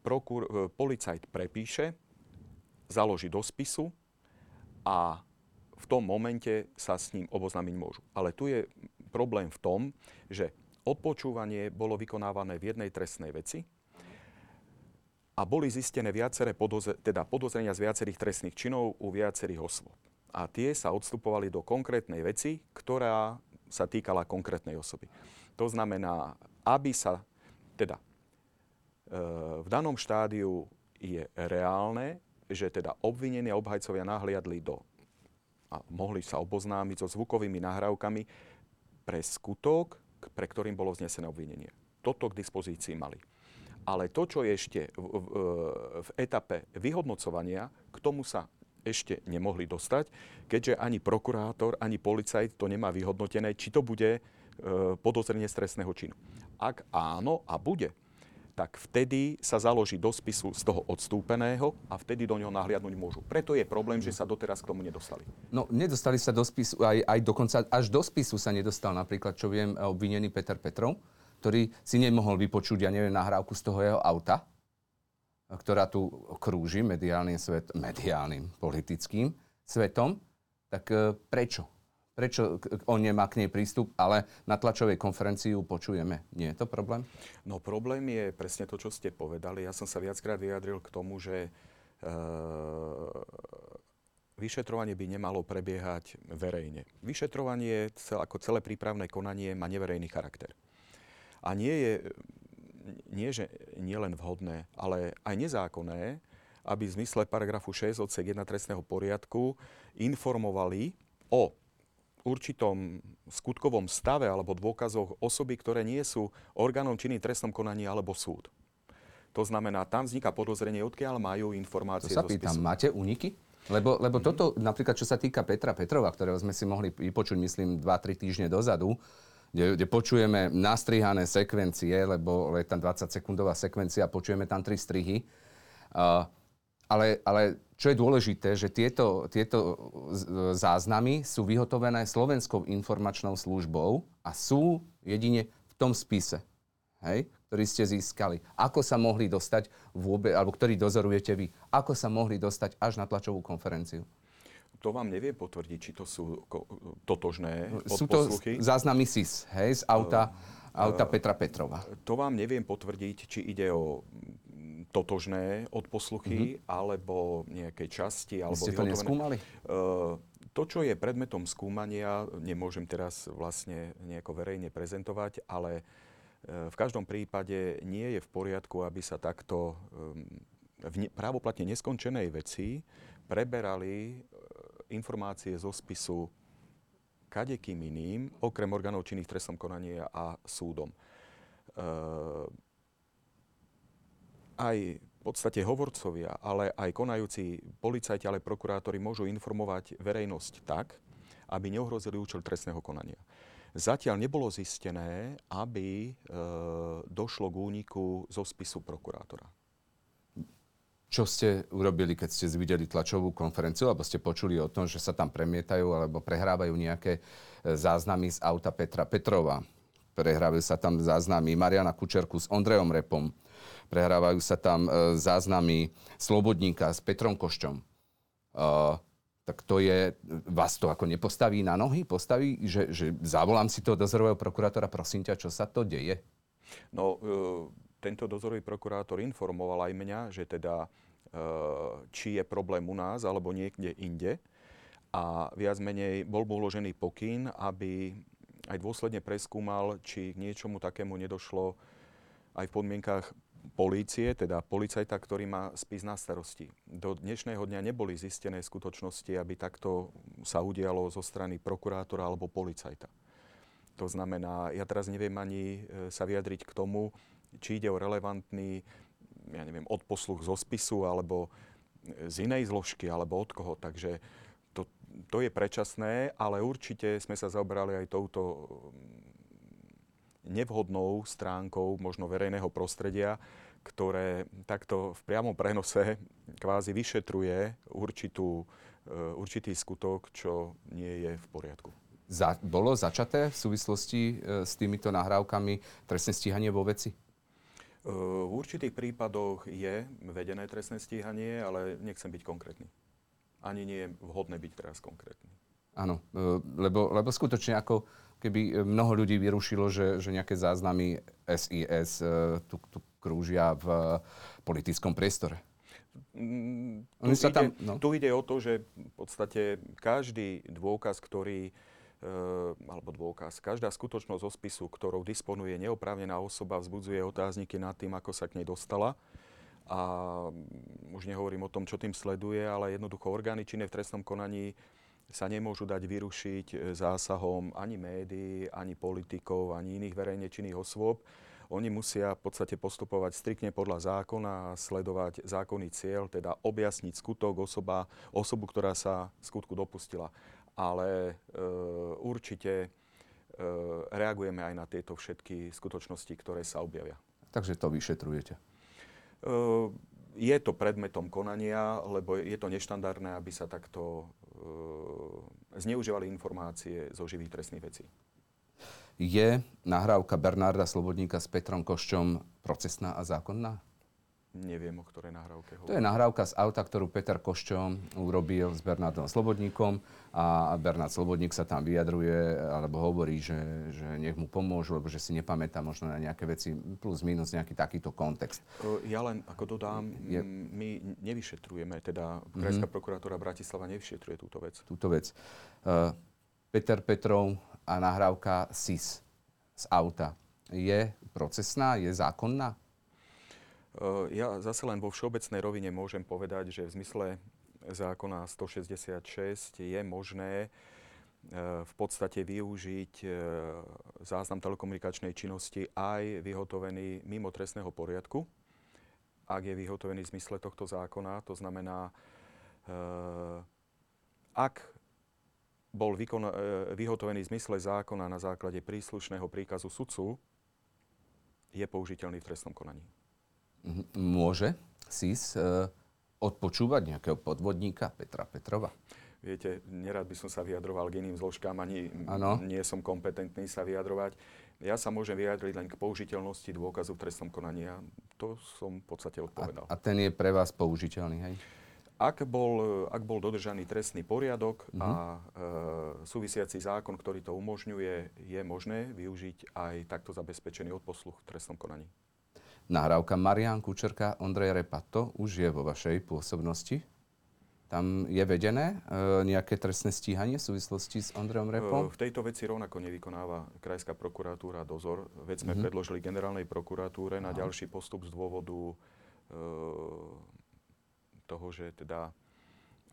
prokur- e, policajt prepíše, založí do spisu a v tom momente sa s ním oboznámiť môžu. Ale tu je problém v tom, že odpočúvanie bolo vykonávané v jednej trestnej veci a boli zistené viaceré podoze- teda podozrenia z viacerých trestných činov u viacerých osôb a tie sa odstupovali do konkrétnej veci, ktorá sa týkala konkrétnej osoby. To znamená, aby sa teda e, v danom štádiu je reálne, že teda obvinení a obhajcovia nahliadli do a mohli sa oboznámiť so zvukovými nahrávkami pre skutok, pre ktorým bolo vznesené obvinenie. Toto k dispozícii mali. Ale to, čo je ešte v, v, v etape vyhodnocovania, k tomu sa ešte nemohli dostať, keďže ani prokurátor, ani policajt to nemá vyhodnotené, či to bude e, podozrenie stresného činu. Ak áno a bude, tak vtedy sa založí do spisu z toho odstúpeného a vtedy do neho nahliadnúť môžu. Preto je problém, že sa doteraz k tomu nedostali. No, nedostali sa do spisu, aj, aj dokonca až do spisu sa nedostal napríklad, čo viem, obvinený Peter Petrov, ktorý si nemohol vypočuť, ja neviem, nahrávku z toho jeho auta, ktorá tu krúži mediálnym, svet, mediálnym politickým svetom, tak e, prečo? Prečo on nemá k nej prístup, ale na tlačovej konferencii ju počujeme? Nie je to problém? No problém je presne to, čo ste povedali. Ja som sa viackrát vyjadril k tomu, že e, vyšetrovanie by nemalo prebiehať verejne. Vyšetrovanie ako celé prípravné konanie má neverejný charakter. A nie je nie, že nie len vhodné, ale aj nezákonné, aby v zmysle paragrafu 6 odsek 1 trestného poriadku informovali o určitom skutkovom stave alebo dôkazoch osoby, ktoré nie sú orgánom činným trestnom konaní alebo súd. To znamená, tam vzniká podozrenie, odkiaľ majú informácie to sa pýtam, máte uniky? Lebo, lebo mm-hmm. toto, napríklad čo sa týka Petra Petrova, ktorého sme si mohli vypočuť, myslím, 2-3 týždne dozadu, kde, kde počujeme nastrihané sekvencie, lebo je tam 20-sekundová sekvencia, počujeme tam tri strihy. Uh, ale, ale čo je dôležité, že tieto, tieto záznamy sú vyhotovené Slovenskou informačnou službou a sú jedine v tom spise. Hej? ktorý ste získali. Ako sa mohli dostať vôbec, alebo ktorý dozorujete vy, ako sa mohli dostať až na tlačovú konferenciu? To vám neviem potvrdiť, či to sú totožné Sú to záznamy SIS, hej, z auta, uh, auta Petra Petrova. To vám neviem potvrdiť, či ide o totožné odposluchy, mm-hmm. alebo nejakej časti. Alebo ste to neskúmali? Uh, to, čo je predmetom skúmania, nemôžem teraz vlastne nejako verejne prezentovať, ale v každom prípade nie je v poriadku, aby sa takto v právoplatne neskončenej veci preberali informácie zo spisu kadekým iným, okrem orgánov činných trestnom konaní a súdom. E, aj v podstate hovorcovia, ale aj konajúci policajti, ale prokurátori môžu informovať verejnosť tak, aby neohrozili účel trestného konania. Zatiaľ nebolo zistené, aby e, došlo k úniku zo spisu prokurátora. Čo ste urobili, keď ste videli tlačovú konferenciu, alebo ste počuli o tom, že sa tam premietajú alebo prehrávajú nejaké e, záznamy z auta Petra Petrova? Prehrávajú sa tam záznamy Mariana Kučerku s Ondrejom Repom. Prehrávajú sa tam e, záznamy Slobodníka s Petrom Košťom. Uh, tak to je, vás to ako nepostaví na nohy? Postaví, že, že zavolám si toho dozorového prokurátora, prosím ťa, čo sa to deje? No, e, tento dozorový prokurátor informoval aj mňa, že teda e, či je problém u nás alebo niekde inde. A viac menej bol mu uložený pokyn, aby aj dôsledne preskúmal, či k niečomu takému nedošlo aj v podmienkách polície, teda policajta, ktorý má spis na starosti. Do dnešného dňa neboli zistené skutočnosti, aby takto sa udialo zo strany prokurátora alebo policajta. To znamená, ja teraz neviem ani e, sa vyjadriť k tomu, či ide o relevantný, ja neviem, odposluch zo spisu alebo z inej zložky alebo od koho. Takže to, to je predčasné, ale určite sme sa zaoberali aj touto nevhodnou stránkou možno verejného prostredia, ktoré takto v priamom prenose kvázi vyšetruje určitú, e, určitý skutok, čo nie je v poriadku. Za, bolo začaté v súvislosti e, s týmito nahrávkami trestné stíhanie vo veci? E, v určitých prípadoch je vedené trestné stíhanie, ale nechcem byť konkrétny. Ani nie je vhodné byť teraz konkrétny. Áno, lebo, lebo skutočne ako keby e, mnoho ľudí vyrušilo, že, že nejaké záznamy SIS e, tu, tu krúžia v politickom priestore. Mm, tu, ide, tam, no. tu ide o to, že v podstate každý dôkaz, ktorý e, alebo dôkaz, každá skutočnosť zo spisu, ktorou disponuje neoprávnená osoba, vzbudzuje otázniky nad tým, ako sa k nej dostala. A už nehovorím o tom, čo tým sleduje, ale jednoducho orgány činné v trestnom konaní sa nemôžu dať vyrušiť e, zásahom ani médií, ani politikov, ani iných verejne činných osôb. Oni musia v podstate postupovať striktne podľa zákona a sledovať zákonný cieľ, teda objasniť skutok osoba, osobu, ktorá sa skutku dopustila. Ale e, určite e, reagujeme aj na tieto všetky skutočnosti, ktoré sa objavia. Takže to vyšetrujete? E, je to predmetom konania, lebo je to neštandardné, aby sa takto zneužívali informácie zo živých trestných vecí. Je nahrávka Bernarda Slobodníka s Petrom Koščom procesná a zákonná? Neviem, o ktorej nahrávke hovorím. To je nahrávka z auta, ktorú Peter Koščo urobil s Bernardom Slobodníkom a Bernard Slobodník sa tam vyjadruje alebo hovorí, že, že nech mu pomôžu, lebo že si nepamätá možno na nejaké veci plus minus nejaký takýto kontext. Ja len ako dodám, je... my nevyšetrujeme, teda Krajská mm-hmm. prokuratúra Bratislava nevyšetruje túto vec. Túto vec. Uh, Peter Petrov a nahrávka SIS z auta je procesná, je zákonná? Eh, ja zase len vo všeobecnej rovine môžem povedať, že v zmysle zákona 166 je možné v podstate využiť záznam telekomunikačnej činnosti aj vyhotovený mimo trestného poriadku, ak je vyhotovený v zmysle tohto zákona. To znamená, ak bol vykon, vyhotovený v zmysle zákona na základe príslušného príkazu sudcu, je použiteľný v trestnom konaní. Môže SIS odpočúvať nejakého podvodníka Petra Petrova? Viete, nerad by som sa vyjadroval k iným zložkám, ani ano. nie som kompetentný sa vyjadrovať. Ja sa môžem vyjadriť len k použiteľnosti dôkazu v trestnom konaní a to som v podstate odpovedal. A, a ten je pre vás použiteľný, hej? Ak bol, ak bol dodržaný trestný poriadok uh-huh. a e, súvisiaci zákon, ktorý to umožňuje, je možné využiť aj takto zabezpečený odposluch v trestnom konaní. Nahrávka Marian Kučerka, Ondrej Repa, to už je vo vašej pôsobnosti? Tam je vedené e, nejaké trestné stíhanie v súvislosti s Ondrejom Repom? E, v tejto veci rovnako nevykonáva Krajská prokuratúra dozor. Veď sme mm-hmm. predložili generálnej prokuratúre na Aha. ďalší postup z dôvodu e, toho, že teda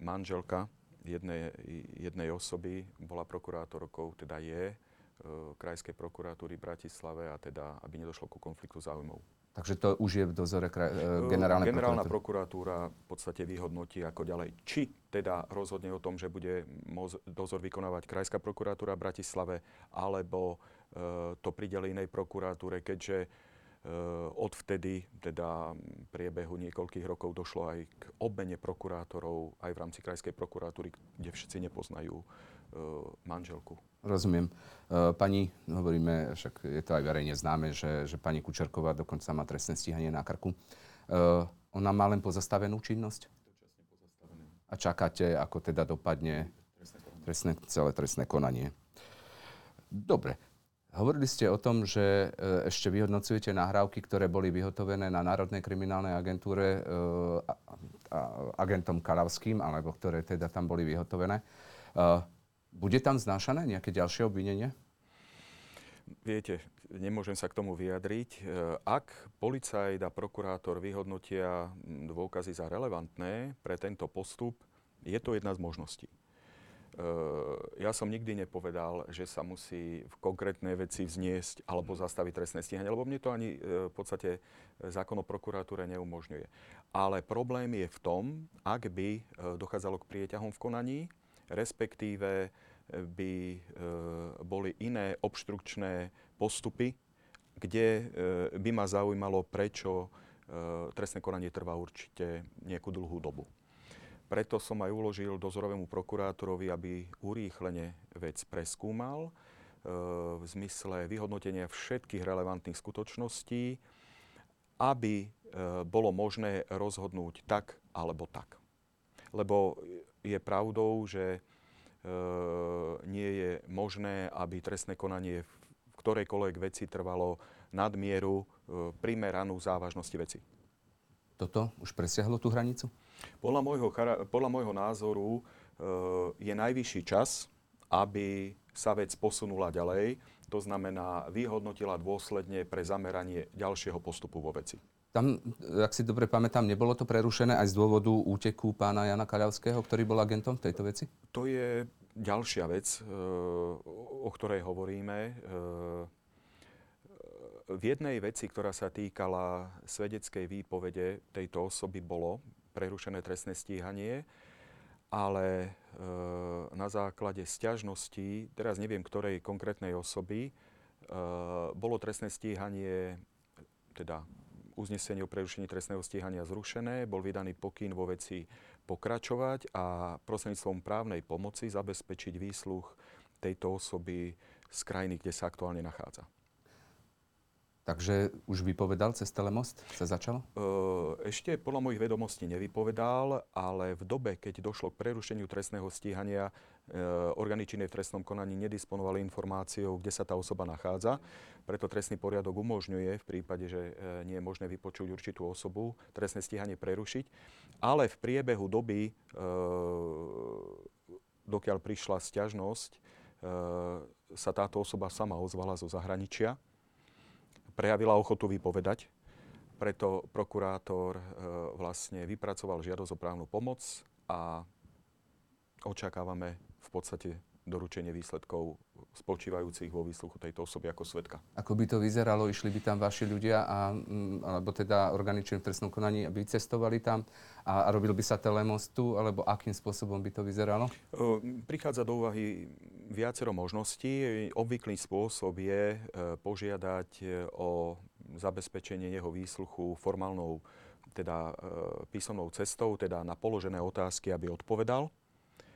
manželka jednej, jednej osoby bola prokurátorkou, teda je e, Krajskej prokuratúry Bratislave a teda, aby nedošlo ku konfliktu záujmov. Takže to už je v dozore kraj, uh, generálnej Generálna prokuratúra v podstate vyhodnotí ako ďalej, či teda rozhodne o tom, že bude dozor vykonávať Krajská prokuratúra v Bratislave, alebo uh, to prideli inej prokuratúre, keďže uh, odvtedy, teda priebehu niekoľkých rokov došlo aj k obmene prokurátorov aj v rámci Krajskej prokuratúry, kde všetci nepoznajú manželku. Rozumiem. E, pani, hovoríme, však je to aj verejne známe, že, že pani Kučerková dokonca má trestné stíhanie na krku. E, ona má len pozastavenú činnosť? A čakáte, ako teda dopadne trestné, celé trestné konanie. Dobre. Hovorili ste o tom, že e, ešte vyhodnocujete nahrávky, ktoré boli vyhotovené na Národnej kriminálnej agentúre agentom Kalavským, alebo ktoré teda tam boli vyhotovené. Bude tam znášané nejaké ďalšie obvinenie? Viete, nemôžem sa k tomu vyjadriť. E, ak policajt a prokurátor vyhodnotia dôkazy za relevantné pre tento postup, je to jedna z možností. E, ja som nikdy nepovedal, že sa musí v konkrétnej veci vzniesť alebo zastaviť trestné stíhanie, lebo mne to ani e, v podstate zákon o prokuratúre neumožňuje. Ale problém je v tom, ak by dochádzalo k prieťahom v konaní, respektíve by e, boli iné obštrukčné postupy, kde e, by ma zaujímalo, prečo trestné konanie trvá určite nejakú dlhú dobu. Preto som aj uložil dozorovému prokurátorovi, aby urýchlene vec preskúmal v zmysle vyhodnotenia všetkých relevantných skutočností, aby bolo možné rozhodnúť tak alebo tak. Lebo je pravdou, že Eh, nie je možné, aby trestné konanie v ktorejkoľvek veci trvalo nadmieru eh, primeranú závažnosti veci. Toto už presiahlo tú hranicu? Podľa môjho, podľa môjho názoru eh, je najvyšší čas, aby sa vec posunula ďalej. To znamená, vyhodnotila dôsledne pre zameranie ďalšieho postupu vo veci. Tam, ak si dobre pamätám, nebolo to prerušené aj z dôvodu úteku pána Jana Kaľavského, ktorý bol agentom v tejto veci? To je ďalšia vec, e, o ktorej hovoríme. E, v jednej veci, ktorá sa týkala svedeckej výpovede tejto osoby, bolo prerušené trestné stíhanie, ale na základe sťažnosti, teraz neviem ktorej konkrétnej osoby, bolo trestné stíhanie, teda uznesenie o prerušení trestného stíhania zrušené, bol vydaný pokyn vo veci pokračovať a prostredníctvom právnej pomoci zabezpečiť výsluch tejto osoby z krajiny, kde sa aktuálne nachádza. Takže už vypovedal cez telemost? Sa začalo? Ešte podľa mojich vedomostí nevypovedal, ale v dobe, keď došlo k prerušeniu trestného stíhania, orgány činné v trestnom konaní nedisponovali informáciou, kde sa tá osoba nachádza. Preto trestný poriadok umožňuje v prípade, že nie je možné vypočuť určitú osobu, trestné stíhanie prerušiť. Ale v priebehu doby, dokiaľ prišla sťažnosť, sa táto osoba sama ozvala zo zahraničia prejavila ochotu vypovedať. Preto prokurátor e, vlastne vypracoval žiadosť o právnu pomoc a očakávame v podstate doručenie výsledkov spočívajúcich vo výsluchu tejto osoby ako svetka. Ako by to vyzeralo? Išli by tam vaši ľudia, a, mm, alebo teda organi v trestnom konaní, aby cestovali tam a, a robil by sa telemost tu, alebo akým spôsobom by to vyzeralo? Prichádza do úvahy viacero možností. Obvyklý spôsob je e, požiadať e, o zabezpečenie jeho výsluchu formálnou teda e, písomnou cestou, teda na položené otázky, aby odpovedal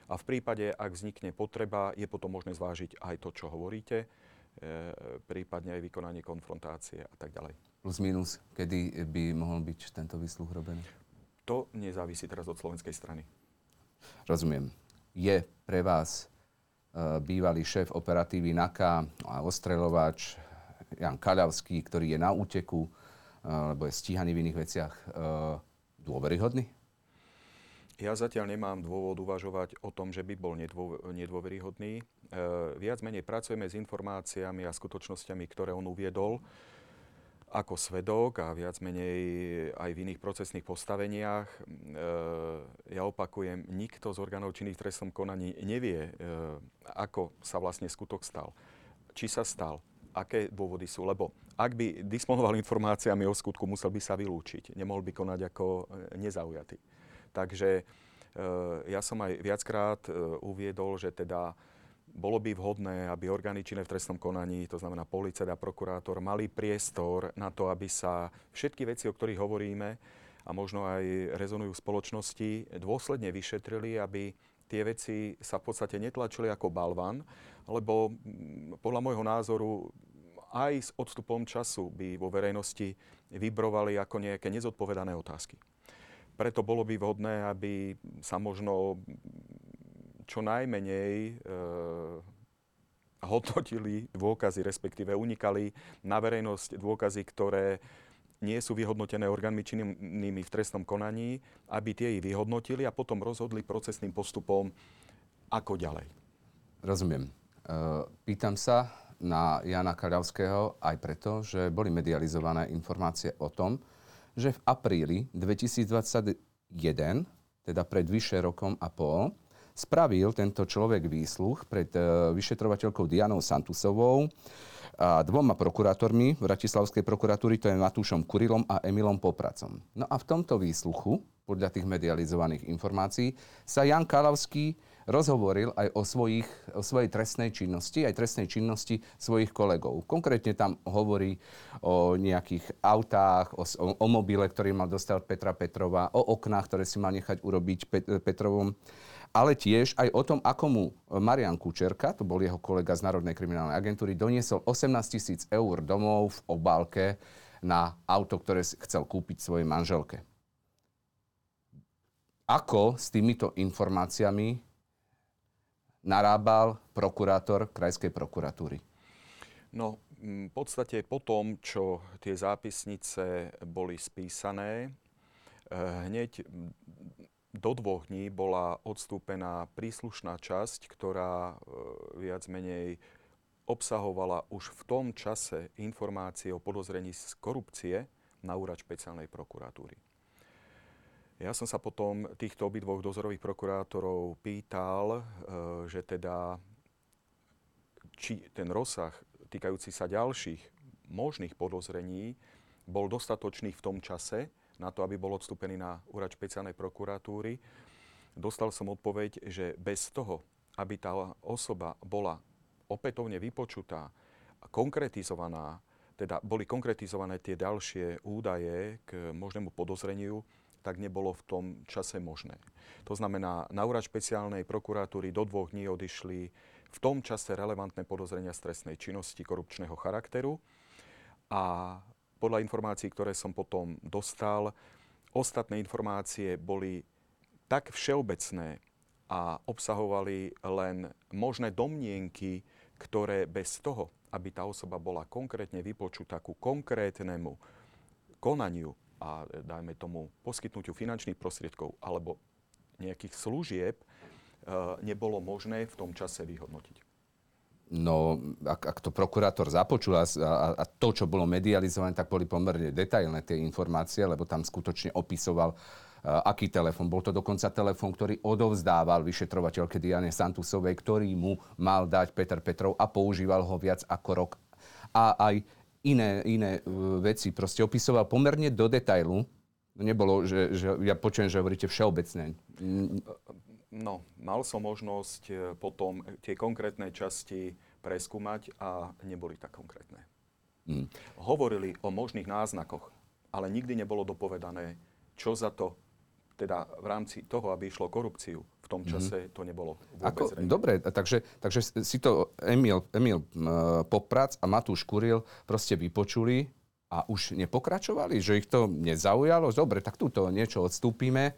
a v prípade, ak vznikne potreba, je potom možné zvážiť aj to, čo hovoríte, e, prípadne aj vykonanie konfrontácie a tak ďalej. Plus minus, kedy by mohol byť tento výsluh robený? To nezávisí teraz od slovenskej strany. Rozumiem. Je pre vás e, bývalý šéf operatívy NAKA a ostreľovač Jan Kaľavský, ktorý je na úteku, e, lebo je stíhaný v iných veciach, e, dôveryhodný? Ja zatiaľ nemám dôvod uvažovať o tom, že by bol nedô, nedôveryhodný. E, viac menej pracujeme s informáciami a skutočnosťami, ktoré on uviedol ako svedok a viac menej aj v iných procesných postaveniach. E, ja opakujem, nikto z orgánov činných trestnom konaní nevie, e, ako sa vlastne skutok stal. Či sa stal, aké dôvody sú, lebo ak by disponoval informáciami o skutku, musel by sa vylúčiť. Nemohol by konať ako e, nezaujatý. Takže e, ja som aj viackrát e, uviedol, že teda bolo by vhodné, aby orgány činné v trestnom konaní, to znamená policajt a prokurátor, mali priestor na to, aby sa všetky veci, o ktorých hovoríme a možno aj rezonujú v spoločnosti, dôsledne vyšetrili, aby tie veci sa v podstate netlačili ako balvan, lebo podľa môjho názoru aj s odstupom času by vo verejnosti vybrovali ako nejaké nezodpovedané otázky. Preto bolo by vhodné, aby sa možno čo najmenej e, hodnotili dôkazy, respektíve unikali na verejnosť dôkazy, ktoré nie sú vyhodnotené orgánmi činnými v trestnom konaní, aby tie ich vyhodnotili a potom rozhodli procesným postupom, ako ďalej. Rozumiem. E, pýtam sa na Jana Kaľavského aj preto, že boli medializované informácie o tom, že v apríli 2021, teda pred vyše rokom a pol, spravil tento človek výsluch pred uh, vyšetrovateľkou Dianou Santusovou a dvoma prokurátormi Bratislavskej prokuratúry, to je Matúšom Kurilom a Emilom Popracom. No a v tomto výsluchu, podľa tých medializovaných informácií, sa Jan Kalavský rozhovoril aj o, svojich, o svojej trestnej činnosti, aj trestnej činnosti svojich kolegov. Konkrétne tam hovorí o nejakých autách, o, o mobile, ktorý mal dostať od Petra Petrova, o oknách, ktoré si mal nechať urobiť Pet, Petrovom ale tiež aj o tom, ako mu Marian Kučerka, to bol jeho kolega z Národnej kriminálnej agentúry, doniesol 18 tisíc eur domov v obálke na auto, ktoré chcel kúpiť svojej manželke. Ako s týmito informáciami narábal prokurátor Krajskej prokuratúry? No, v podstate po tom, čo tie zápisnice boli spísané, eh, hneď do dvoch dní bola odstúpená príslušná časť, ktorá eh, viac menej obsahovala už v tom čase informácie o podozrení z korupcie na úrad špeciálnej prokuratúry. Ja som sa potom týchto obidvoch dozorových prokurátorov pýtal, e, že teda či ten rozsah týkajúci sa ďalších možných podozrení bol dostatočný v tom čase na to, aby bol odstúpený na úrad špeciálnej prokuratúry. Dostal som odpoveď, že bez toho, aby tá osoba bola opätovne vypočutá konkretizovaná, teda boli konkretizované tie ďalšie údaje k možnému podozreniu, tak nebolo v tom čase možné. To znamená, na úrad špeciálnej prokuratúry do dvoch dní odišli v tom čase relevantné podozrenia stresnej činnosti korupčného charakteru a podľa informácií, ktoré som potom dostal, ostatné informácie boli tak všeobecné a obsahovali len možné domnienky, ktoré bez toho, aby tá osoba bola konkrétne vypočutá ku konkrétnemu konaniu a dajme tomu poskytnutiu finančných prostriedkov alebo nejakých služieb e, nebolo možné v tom čase vyhodnotiť. No, ak, ak to prokurátor započul a, a, a to, čo bolo medializované, tak boli pomerne detailné tie informácie, lebo tam skutočne opisoval aký telefon. Bol to dokonca telefon, ktorý odovzdával vyšetrovateľke Diane Santusovej, ktorý mu mal dať Peter Petrov a používal ho viac ako rok. A aj iné, iné veci proste opisoval pomerne do detailu. Nebolo, že, že ja počujem, že hovoríte všeobecne. No, mal som možnosť e, potom tie konkrétne časti preskúmať a neboli tak konkrétne. Mm. Hovorili o možných náznakoch, ale nikdy nebolo dopovedané, čo za to, teda v rámci toho, aby išlo korupciu, v tom mhm. čase to nebolo vôbec Ako, Dobre, takže, takže si to Emil, Emil Poprac a Matúš Kuril proste vypočuli a už nepokračovali, že ich to nezaujalo. Dobre, tak túto niečo odstúpime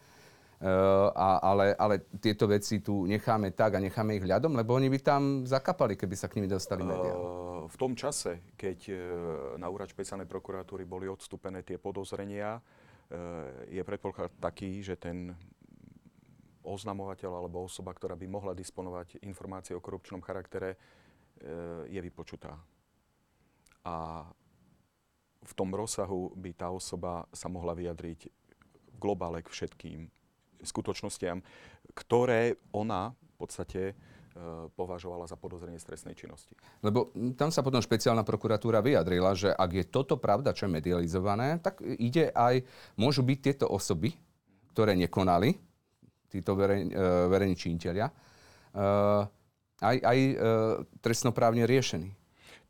Eh, a, ale, ale tieto veci tu necháme tak a necháme ich ľadom, lebo oni by tam zakapali, keby sa k nimi dostali médiá. Uh, v tom čase, keď uh, na úrad špeciálnej prokuratúry boli odstúpené tie podozrenia, je predpoklad taký, že ten oznamovateľ alebo osoba, ktorá by mohla disponovať informácie o korupčnom charaktere, je vypočutá. A v tom rozsahu by tá osoba sa mohla vyjadriť v globále k všetkým skutočnostiam, ktoré ona v podstate považovala za podozrenie stresnej činnosti. Lebo tam sa potom špeciálna prokuratúra vyjadrila, že ak je toto pravda, čo je medializované, tak ide aj, môžu byť tieto osoby, ktoré nekonali, títo verej, e, verejní činiteľia, e, aj, aj trestnoprávne riešení.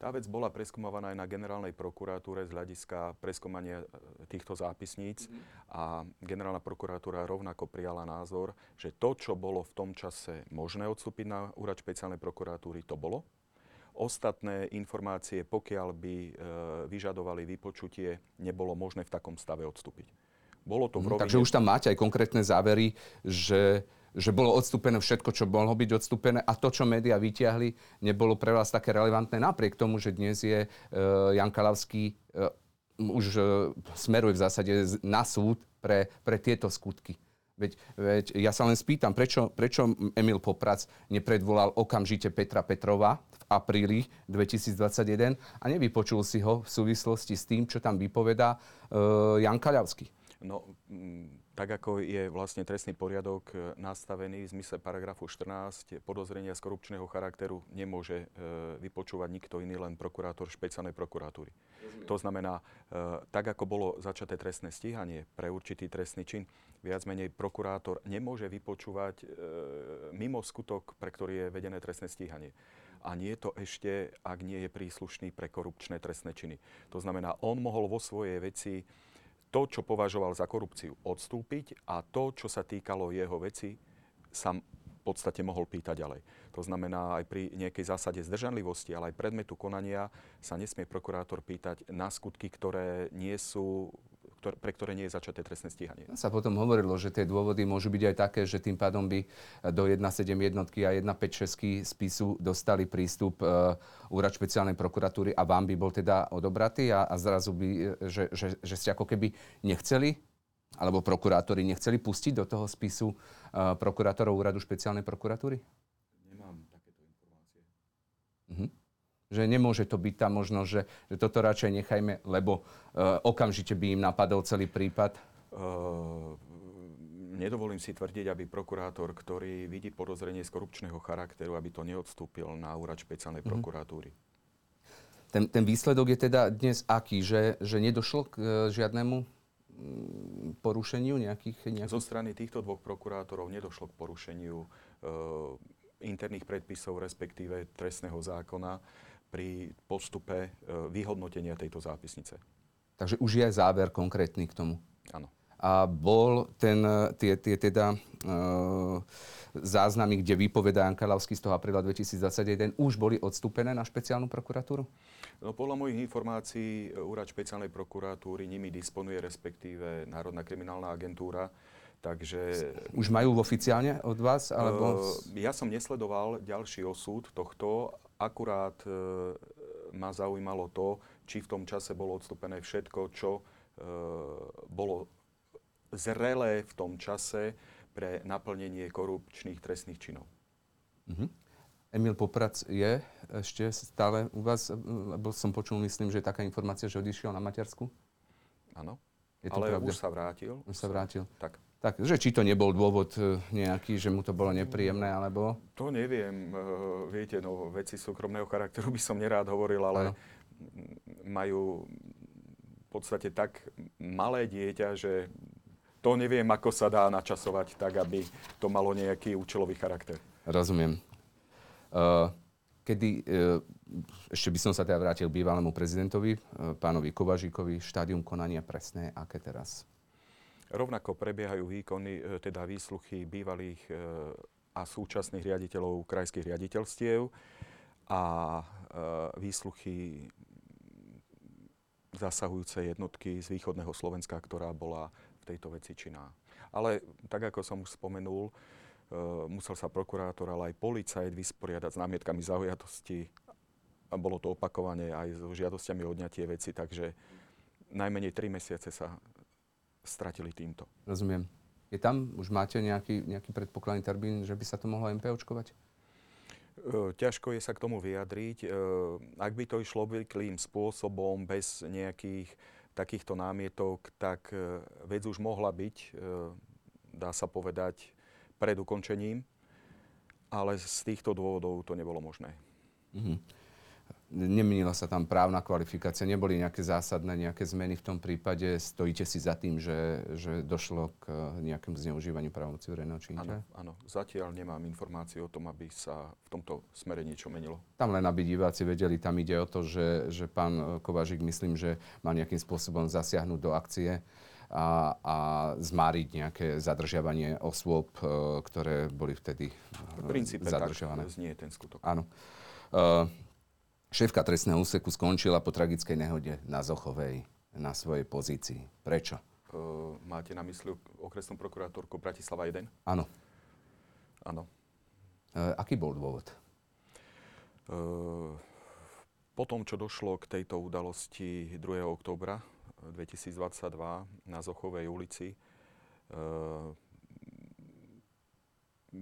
Tá vec bola preskúmovaná aj na generálnej prokuratúre z hľadiska preskúmania e, týchto zápisníc mm. a generálna prokuratúra rovnako prijala názor, že to, čo bolo v tom čase možné odstúpiť na úrad špeciálnej prokuratúry, to bolo. Ostatné informácie, pokiaľ by e, vyžadovali vypočutie, nebolo možné v takom stave odstúpiť. Bolo to v mhm, rovine... Takže už tam máte aj konkrétne závery, že že bolo odstúpené všetko, čo mohlo byť odstúpené a to, čo médiá vyťahli, nebolo pre vás také relevantné napriek tomu, že dnes je uh, Jan Kalavský uh, už uh, smeruje v zásade na súd pre, pre tieto skutky. Veď, veď ja sa len spýtam, prečo, prečo Emil Poprac nepredvolal okamžite Petra Petrova v apríli 2021 a nevypočul si ho v súvislosti s tým, čo tam vypovedá uh, Jan Kaľavský? No, tak ako je vlastne trestný poriadok e, nastavený v zmysle paragrafu 14, podozrenia z korupčného charakteru nemôže e, vypočúvať nikto iný, len prokurátor špeciálnej prokuratúry. Rozumiem. To znamená, e, tak ako bolo začaté trestné stíhanie pre určitý trestný čin, viac menej prokurátor nemôže vypočúvať mimo skutok, pre ktorý je vedené trestné stíhanie a nie je to ešte, ak nie je príslušný pre korupčné trestné činy. To znamená, on mohol vo svojej veci to, čo považoval za korupciu, odstúpiť a to, čo sa týkalo jeho veci, sa v podstate mohol pýtať ďalej. To znamená, aj pri nejakej zásade zdržanlivosti, ale aj predmetu konania sa nesmie prokurátor pýtať na skutky, ktoré nie sú ktor- pre ktoré nie je začaté trestné stíhanie. Sa potom hovorilo, že tie dôvody môžu byť aj také, že tým pádom by do 1.7 jednotky a 1.5.6 spisu dostali prístup uh, úrad špeciálnej prokuratúry a vám by bol teda odobratý a, a zrazu by, e, že, že, že ste ako keby nechceli alebo prokurátori nechceli pustiť do toho spisu uh, prokurátorov úradu špeciálnej prokuratúry? Nemám takéto informácie. Uh-huh že nemôže to byť tam možno, že, že toto radšej nechajme, lebo uh, okamžite by im napadol celý prípad? Uh, nedovolím si tvrdiť, aby prokurátor, ktorý vidí podozrenie z korupčného charakteru, aby to neodstúpil na úrad špeciálnej mm-hmm. prokuratúry. Ten, ten výsledok je teda dnes aký? Že, že nedošlo k uh, žiadnemu porušeniu nejakých, nejakých... Zo strany týchto dvoch prokurátorov nedošlo k porušeniu uh, interných predpisov, respektíve trestného zákona pri postupe e, vyhodnotenia tejto zápisnice. Takže už je záver konkrétny k tomu. Áno. A bol ten, e, tie, tie teda e, záznamy, kde vypovedá Jan Kalavský z toho apríla 2021, už boli odstúpené na špeciálnu prokuratúru? No, podľa mojich informácií Úrad špeciálnej prokuratúry nimi disponuje, respektíve Národná kriminálna agentúra. Takže... Už majú oficiálne od vás? Alebo... Ja som nesledoval ďalší osud tohto, Akurát e, ma zaujímalo to, či v tom čase bolo odstúpené všetko, čo e, bolo zrelé v tom čase pre naplnenie korupčných trestných činov. Mm-hmm. Emil Poprac je ešte stále u vás, lebo som počul, myslím, že je taká informácia, že odišiel na Maďarsku? Áno, ale pravda? už sa vrátil. Už sa vrátil. Tak. Tak, že či to nebol dôvod e, nejaký, že mu to bolo nepríjemné, alebo? To neviem. Uh, viete, no, veci súkromného charakteru by som nerád hovoril, ale ano. majú v podstate tak malé dieťa, že to neviem, ako sa dá načasovať tak, aby to malo nejaký účelový charakter. Rozumiem. Uh, kedy, uh, ešte by som sa teda vrátil k bývalému prezidentovi, uh, pánovi Kovažíkovi, štádium konania presné, aké teraz? Rovnako prebiehajú výkony, e, teda výsluchy bývalých e, a súčasných riaditeľov krajských riaditeľstiev a e, výsluchy zasahujúce jednotky z východného Slovenska, ktorá bola v tejto veci činná. Ale tak, ako som už spomenul, musel sa prokurátor, ale aj policajt vysporiadať s námietkami zaujatosti a bolo to opakovane aj so žiadosťami odňatie veci, takže najmenej 3 mesiace sa stratili týmto. Rozumiem. Je tam, už máte nejaký, nejaký predpokladný termín, že by sa to mohlo MPOčkovať? Ťažko je sa k tomu vyjadriť. Ak by to išlo obvyklým spôsobom, bez nejakých takýchto námietok, tak vec už mohla byť, dá sa povedať, pred ukončením, ale z týchto dôvodov to nebolo možné. Mm-hmm nemenila sa tam právna kvalifikácia, neboli nejaké zásadné nejaké zmeny v tom prípade. Stojíte si za tým, že, že došlo k nejakému zneužívaniu právomoci verejného činiteľa? Áno, áno. Zatiaľ nemám informáciu o tom, aby sa v tomto smere niečo menilo. Tam len aby diváci vedeli, tam ide o to, že, že pán Kovažik, myslím, že má nejakým spôsobom zasiahnuť do akcie a, a zmáriť nejaké zadržiavanie osôb, e, ktoré boli vtedy v princípe zadržiavané. tak znie ten skutok. Áno. Uh, Šéfka trestného úseku skončila po tragickej nehode na Zochovej na svojej pozícii. Prečo? Uh, máte na mysli okresnú prokurátorku Bratislava 1? Áno. Áno. Uh, aký bol dôvod? Uh, po tom, čo došlo k tejto udalosti 2. októbra 2022 na Zochovej ulici, uh,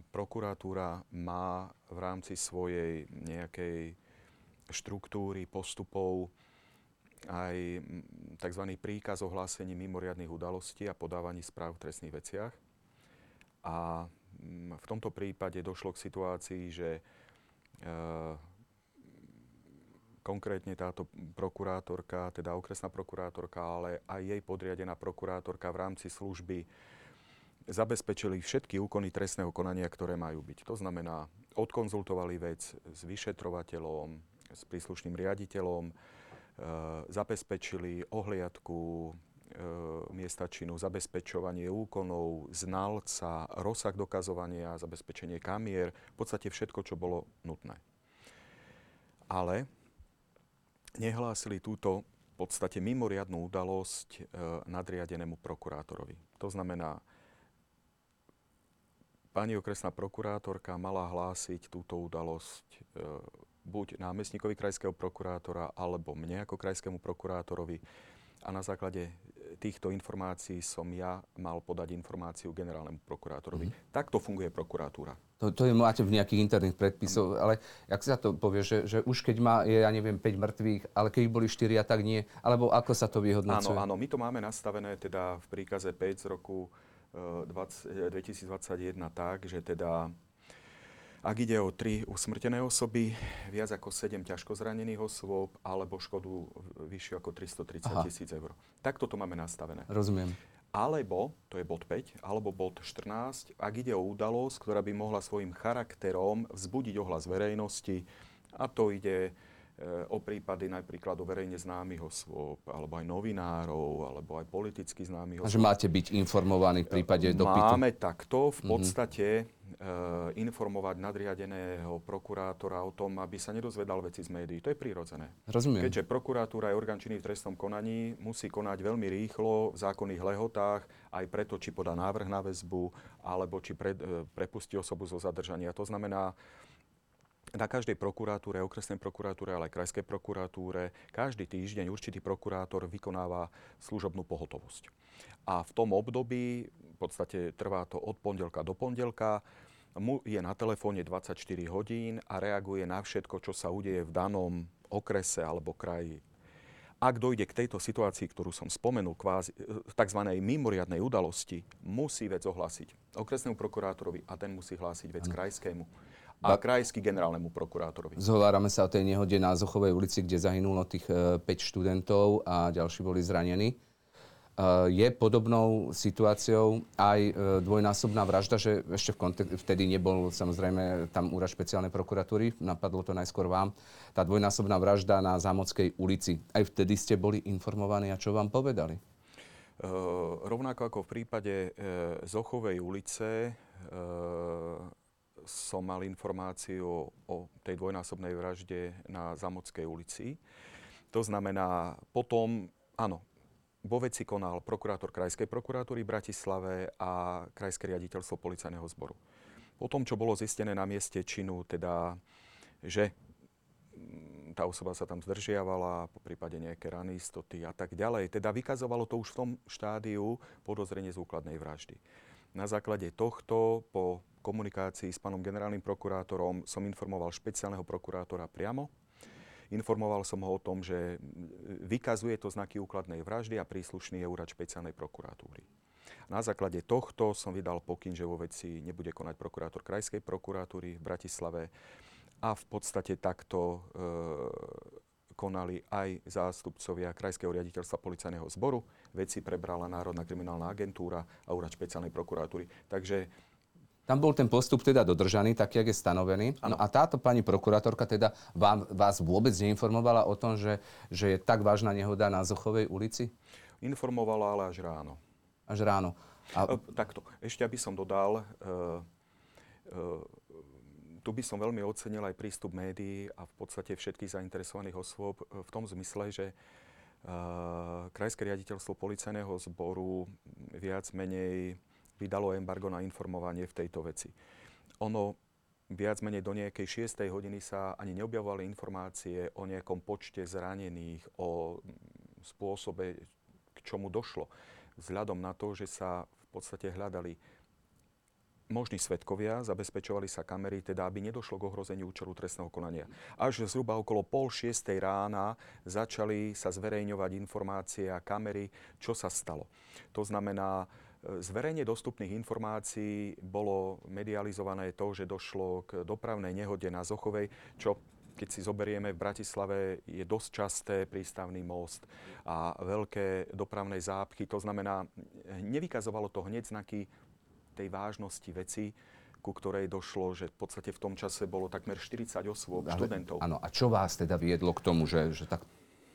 prokuratúra má v rámci svojej nejakej štruktúry, postupov, aj tzv. príkaz o hlásení mimoriadných udalostí a podávaní správ v trestných veciach. A v tomto prípade došlo k situácii, že e, konkrétne táto prokurátorka, teda okresná prokurátorka, ale aj jej podriadená prokurátorka v rámci služby zabezpečili všetky úkony trestného konania, ktoré majú byť. To znamená, odkonzultovali vec s vyšetrovateľom, s príslušným riaditeľom, e, zabezpečili ohliadku e, miesta činu, zabezpečovanie úkonov, znalca, rozsah dokazovania, zabezpečenie kamier, v podstate všetko, čo bolo nutné. Ale nehlásili túto v podstate mimoriadnú udalosť e, nadriadenému prokurátorovi. To znamená, pani okresná prokurátorka mala hlásiť túto udalosť buď námestníkovi krajského prokurátora alebo mne ako krajskému prokurátorovi. A na základe týchto informácií som ja mal podať informáciu generálnemu prokurátorovi. Mm-hmm. Takto funguje prokuratúra. To, to je, máte v nejakých interných predpisov, ale jak sa to povie, že, že už keď má, je, ja neviem, 5 mŕtvych, ale keď boli 4 a tak nie, alebo ako sa to vyhodnocuje? Áno, áno, my to máme nastavené teda v príkaze 5 z roku uh, 20, 2021 tak, že teda ak ide o tri usmrtené osoby, viac ako 7 ťažko zranených osôb alebo škodu vyššiu ako 330 tisíc eur. Takto to máme nastavené. Rozumiem. Alebo, to je bod 5, alebo bod 14, ak ide o udalosť, ktorá by mohla svojim charakterom vzbudiť ohlas verejnosti, a to ide o prípady napríklad o verejne známych osôb, alebo aj novinárov, alebo aj politicky známych osôb. A že máte byť informovaní v prípade dopytu? Máme takto v mhm. podstate mm-hmm. informovať nadriadeného prokurátora o tom, aby sa nedozvedal veci z médií. To je prirodzené. Rozumiem. Keďže prokuratúra je orgán činný v trestnom konaní, musí konať veľmi rýchlo v zákonných lehotách, aj preto, či podá návrh na väzbu, alebo či pre, prepustí osobu zo zadržania. To znamená, na každej prokuratúre, okresnej prokuratúre, ale aj krajskej prokuratúre, každý týždeň určitý prokurátor vykonáva služobnú pohotovosť. A v tom období, v podstate trvá to od pondelka do pondelka, mu je na telefóne 24 hodín a reaguje na všetko, čo sa udeje v danom okrese alebo kraji. Ak dojde k tejto situácii, ktorú som spomenul, kvázi, tzv. mimoriadnej udalosti, musí vec ohlásiť okresnému prokurátorovi a ten musí hlásiť vec krajskému a krajský generálnemu prokurátorovi. Zhovárame sa o tej nehode na Zochovej ulici, kde zahynulo tých 5 e, študentov a ďalší boli zranení. E, je podobnou situáciou aj e, dvojnásobná vražda, že ešte v kontek- vtedy nebol samozrejme tam úrad špeciálnej prokuratúry, napadlo to najskôr vám, tá dvojnásobná vražda na Zámockej ulici. Aj vtedy ste boli informovaní a čo vám povedali? Uh, rovnako ako v prípade uh, Zochovej ulice, uh, som mal informáciu o tej dvojnásobnej vražde na Zamockej ulici. To znamená, potom, áno, vo veci konal prokurátor Krajskej prokuratúry Bratislave a Krajské riaditeľstvo policajného zboru. Po tom, čo bolo zistené na mieste činu, teda, že tá osoba sa tam zdržiavala, po prípade nejaké rany, istoty a tak ďalej. Teda vykazovalo to už v tom štádiu podozrenie z úkladnej vraždy. Na základe tohto po komunikácii s pánom generálnym prokurátorom som informoval špeciálneho prokurátora priamo. Informoval som ho o tom, že vykazuje to znaky úkladnej vraždy a príslušný je úrad špeciálnej prokuratúry. Na základe tohto som vydal pokyn, že vo veci nebude konať prokurátor Krajskej prokuratúry v Bratislave a v podstate takto e, konali aj zástupcovia Krajského riaditeľstva policajného zboru. Veci prebrala Národná kriminálna agentúra a úrad špeciálnej prokuratúry. Takže tam bol ten postup teda dodržaný, tak, jak je stanovený. No a táto pani prokurátorka teda vám, vás vôbec neinformovala o tom, že, že je tak vážna nehoda na Zochovej ulici? Informovala, ale až ráno. Až ráno. A... E, takto. Ešte aby som dodal, e, e, tu by som veľmi ocenil aj prístup médií a v podstate všetkých zainteresovaných osôb e, v tom zmysle, že uh, Krajské riaditeľstvo policajného zboru viac menej vydalo embargo na informovanie v tejto veci. Ono viac menej do nejakej 6. hodiny sa ani neobjavovali informácie o nejakom počte zranených, o spôsobe, k čomu došlo. Vzhľadom na to, že sa v podstate hľadali možní svetkovia, zabezpečovali sa kamery, teda aby nedošlo k ohrozeniu účelu trestného konania. Až zhruba okolo pol šiestej rána začali sa zverejňovať informácie a kamery, čo sa stalo. To znamená, z verejne dostupných informácií bolo medializované to, že došlo k dopravnej nehode na Zochovej, čo keď si zoberieme v Bratislave, je dosť časté prístavný most a veľké dopravné zápchy. To znamená, nevykazovalo to hneď znaky tej vážnosti veci, ku ktorej došlo, že v podstate v tom čase bolo takmer 40 osôb, Ale, študentov. Áno, a čo vás teda viedlo k tomu, že, že tak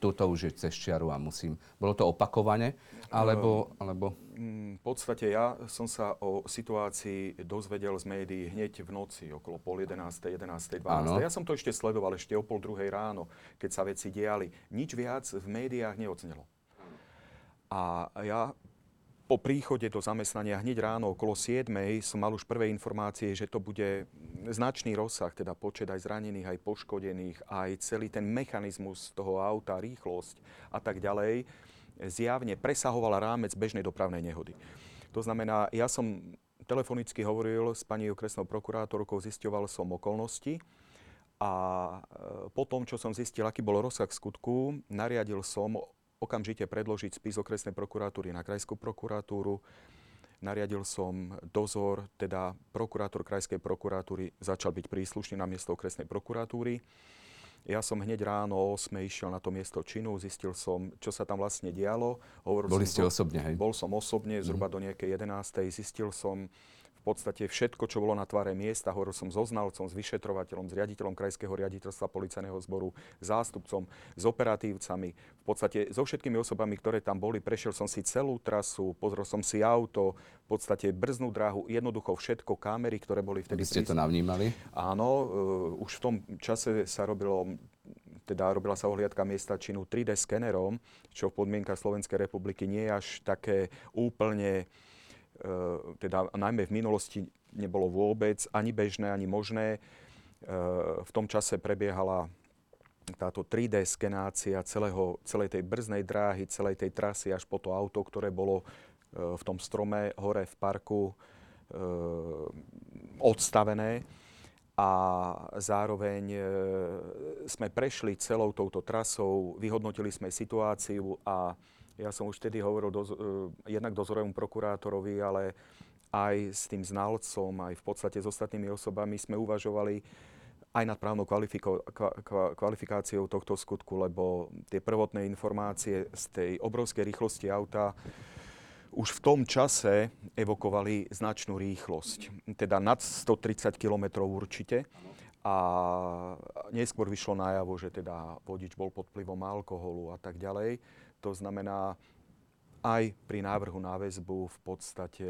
toto už je cez čiaru a musím... Bolo to opakovane? Alebo, ehm, alebo... Mm, v podstate ja som sa o situácii dozvedel z médií hneď v noci, okolo pol 11, 11, 12. Ano. Ja som to ešte sledoval ešte o pol druhej ráno, keď sa veci diali. Nič viac v médiách neodznelo. A ja po príchode do zamestnania hneď ráno okolo 7 som mal už prvé informácie, že to bude značný rozsah, teda počet aj zranených, aj poškodených, aj celý ten mechanizmus toho auta, rýchlosť a tak ďalej, zjavne presahovala rámec bežnej dopravnej nehody. To znamená, ja som telefonicky hovoril s pani okresnou prokurátorkou, zisťoval som okolnosti a e, po tom, čo som zistil, aký bol rozsah skutku, nariadil som okamžite predložiť spis okresnej prokuratúry na krajskú prokuratúru. Nariadil som dozor, teda prokurátor krajskej prokuratúry začal byť príslušný na miesto okresnej prokuratúry. Ja som hneď ráno o 8 išiel na to miesto činu, zistil som, čo sa tam vlastne dialo. Hovoril Boli som, ste osobne, hej? Bol som osobne, zhruba mm. do nejakej 11. Zistil som, v podstate všetko, čo bolo na tvare miesta. Hovoril som so znalcom, s vyšetrovateľom, s riaditeľom Krajského riaditeľstva policajného zboru, zástupcom, s operatívcami. V podstate so všetkými osobami, ktoré tam boli, prešiel som si celú trasu, pozrel som si auto, v podstate brznú dráhu, jednoducho všetko, kamery, ktoré boli vtedy... Vy ste to navnímali? Áno, uh, už v tom čase sa robilo teda robila sa ohliadka miesta činu 3D skenerom, čo v podmienkach Slovenskej republiky nie je až také úplne E, teda najmä v minulosti nebolo vôbec ani bežné, ani možné. E, v tom čase prebiehala táto 3D skenácia celého, celej tej brznej dráhy, celej tej trasy až po to auto, ktoré bolo e, v tom strome hore v parku odstavené. a zároveň sme prešli celou touto trasou, vyhodnotili sme situáciu a ja som už vtedy hovoril do, e, jednak dozorovému prokurátorovi, ale aj s tým znalcom, aj v podstate s ostatnými osobami sme uvažovali aj nad právnou kvalifiko- kvalifikáciou tohto skutku, lebo tie prvotné informácie z tej obrovskej rýchlosti auta už v tom čase evokovali značnú rýchlosť. Teda nad 130 km určite. A neskôr vyšlo najavo, že teda vodič bol pod vplyvom alkoholu a tak ďalej. To znamená, aj pri návrhu na väzbu v podstate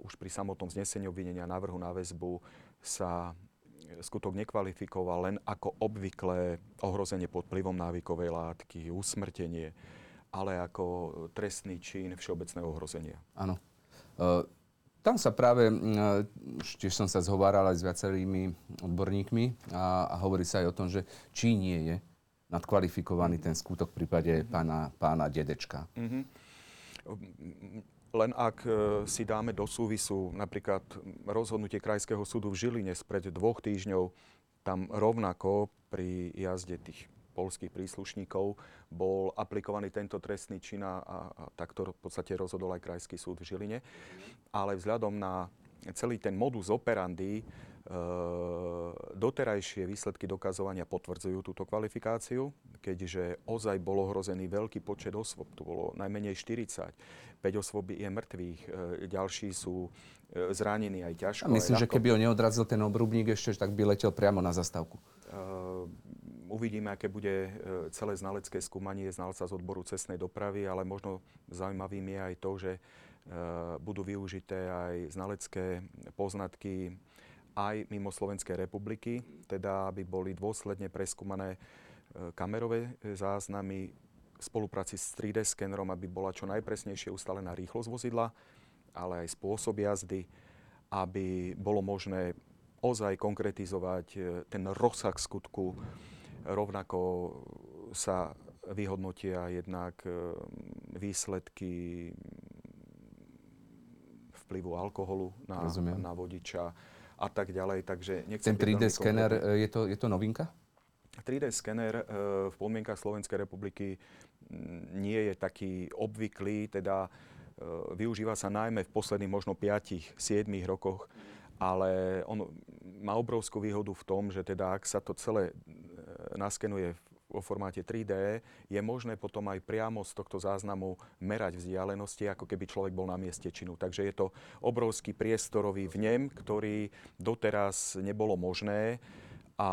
už pri samotnom znesení obvinenia návrhu na väzbu sa skutok nekvalifikoval len ako obvyklé ohrozenie pod vplyvom návykovej látky, usmrtenie ale ako trestný čin všeobecného ohrozenia. Áno. Uh, tam sa práve, uh, tiež som sa zhováral aj s viacerými odborníkmi a, a hovorí sa aj o tom, že či nie je nadkvalifikovaný ten skutok v prípade mm-hmm. pána, pána Dedečka. Mm-hmm. Len ak e, si dáme do súvisu napríklad rozhodnutie Krajského súdu v Žiline spred dvoch týždňov, tam rovnako pri jazde tých polských príslušníkov bol aplikovaný tento trestný čin a, a, takto v podstate rozhodol aj Krajský súd v Žiline. Ale vzhľadom na celý ten modus operandi doterajšie výsledky dokazovania potvrdzujú túto kvalifikáciu, keďže ozaj bol ohrozený veľký počet osôb, tu bolo najmenej 40, 5 osôb je mŕtvych, e, ďalší sú e, zranení aj ťažko. A myslím, že keby ho neodrazil ten obrubník ešte, tak by letel priamo na zastávku. E, Uvidíme, aké bude e, celé znalecké skúmanie znalca z odboru cestnej dopravy, ale možno zaujímavým je aj to, že budú využité aj znalecké poznatky aj mimo Slovenskej republiky, teda aby boli dôsledne preskúmané e, kamerové záznamy v spolupráci s 3D skenerom, aby bola čo najpresnejšie ustalená rýchlosť vozidla, ale aj spôsob jazdy, aby bolo možné ozaj konkretizovať ten rozsah skutku, Rovnako sa vyhodnotia jednak e, výsledky vplyvu alkoholu na, na vodiča a tak ďalej. Takže Ten 3D skener, e, je to, je to novinka? 3D skener e, v podmienkach Slovenskej republiky nie je taký obvyklý, teda využíva sa najmä v posledných možno 5-7 rokoch, ale on má obrovskú výhodu v tom, že teda ak sa to celé naskenuje vo formáte 3D, je možné potom aj priamo z tohto záznamu merať vzdialenosti, ako keby človek bol na mieste činu. Takže je to obrovský priestorový vnem, ktorý doteraz nebolo možné a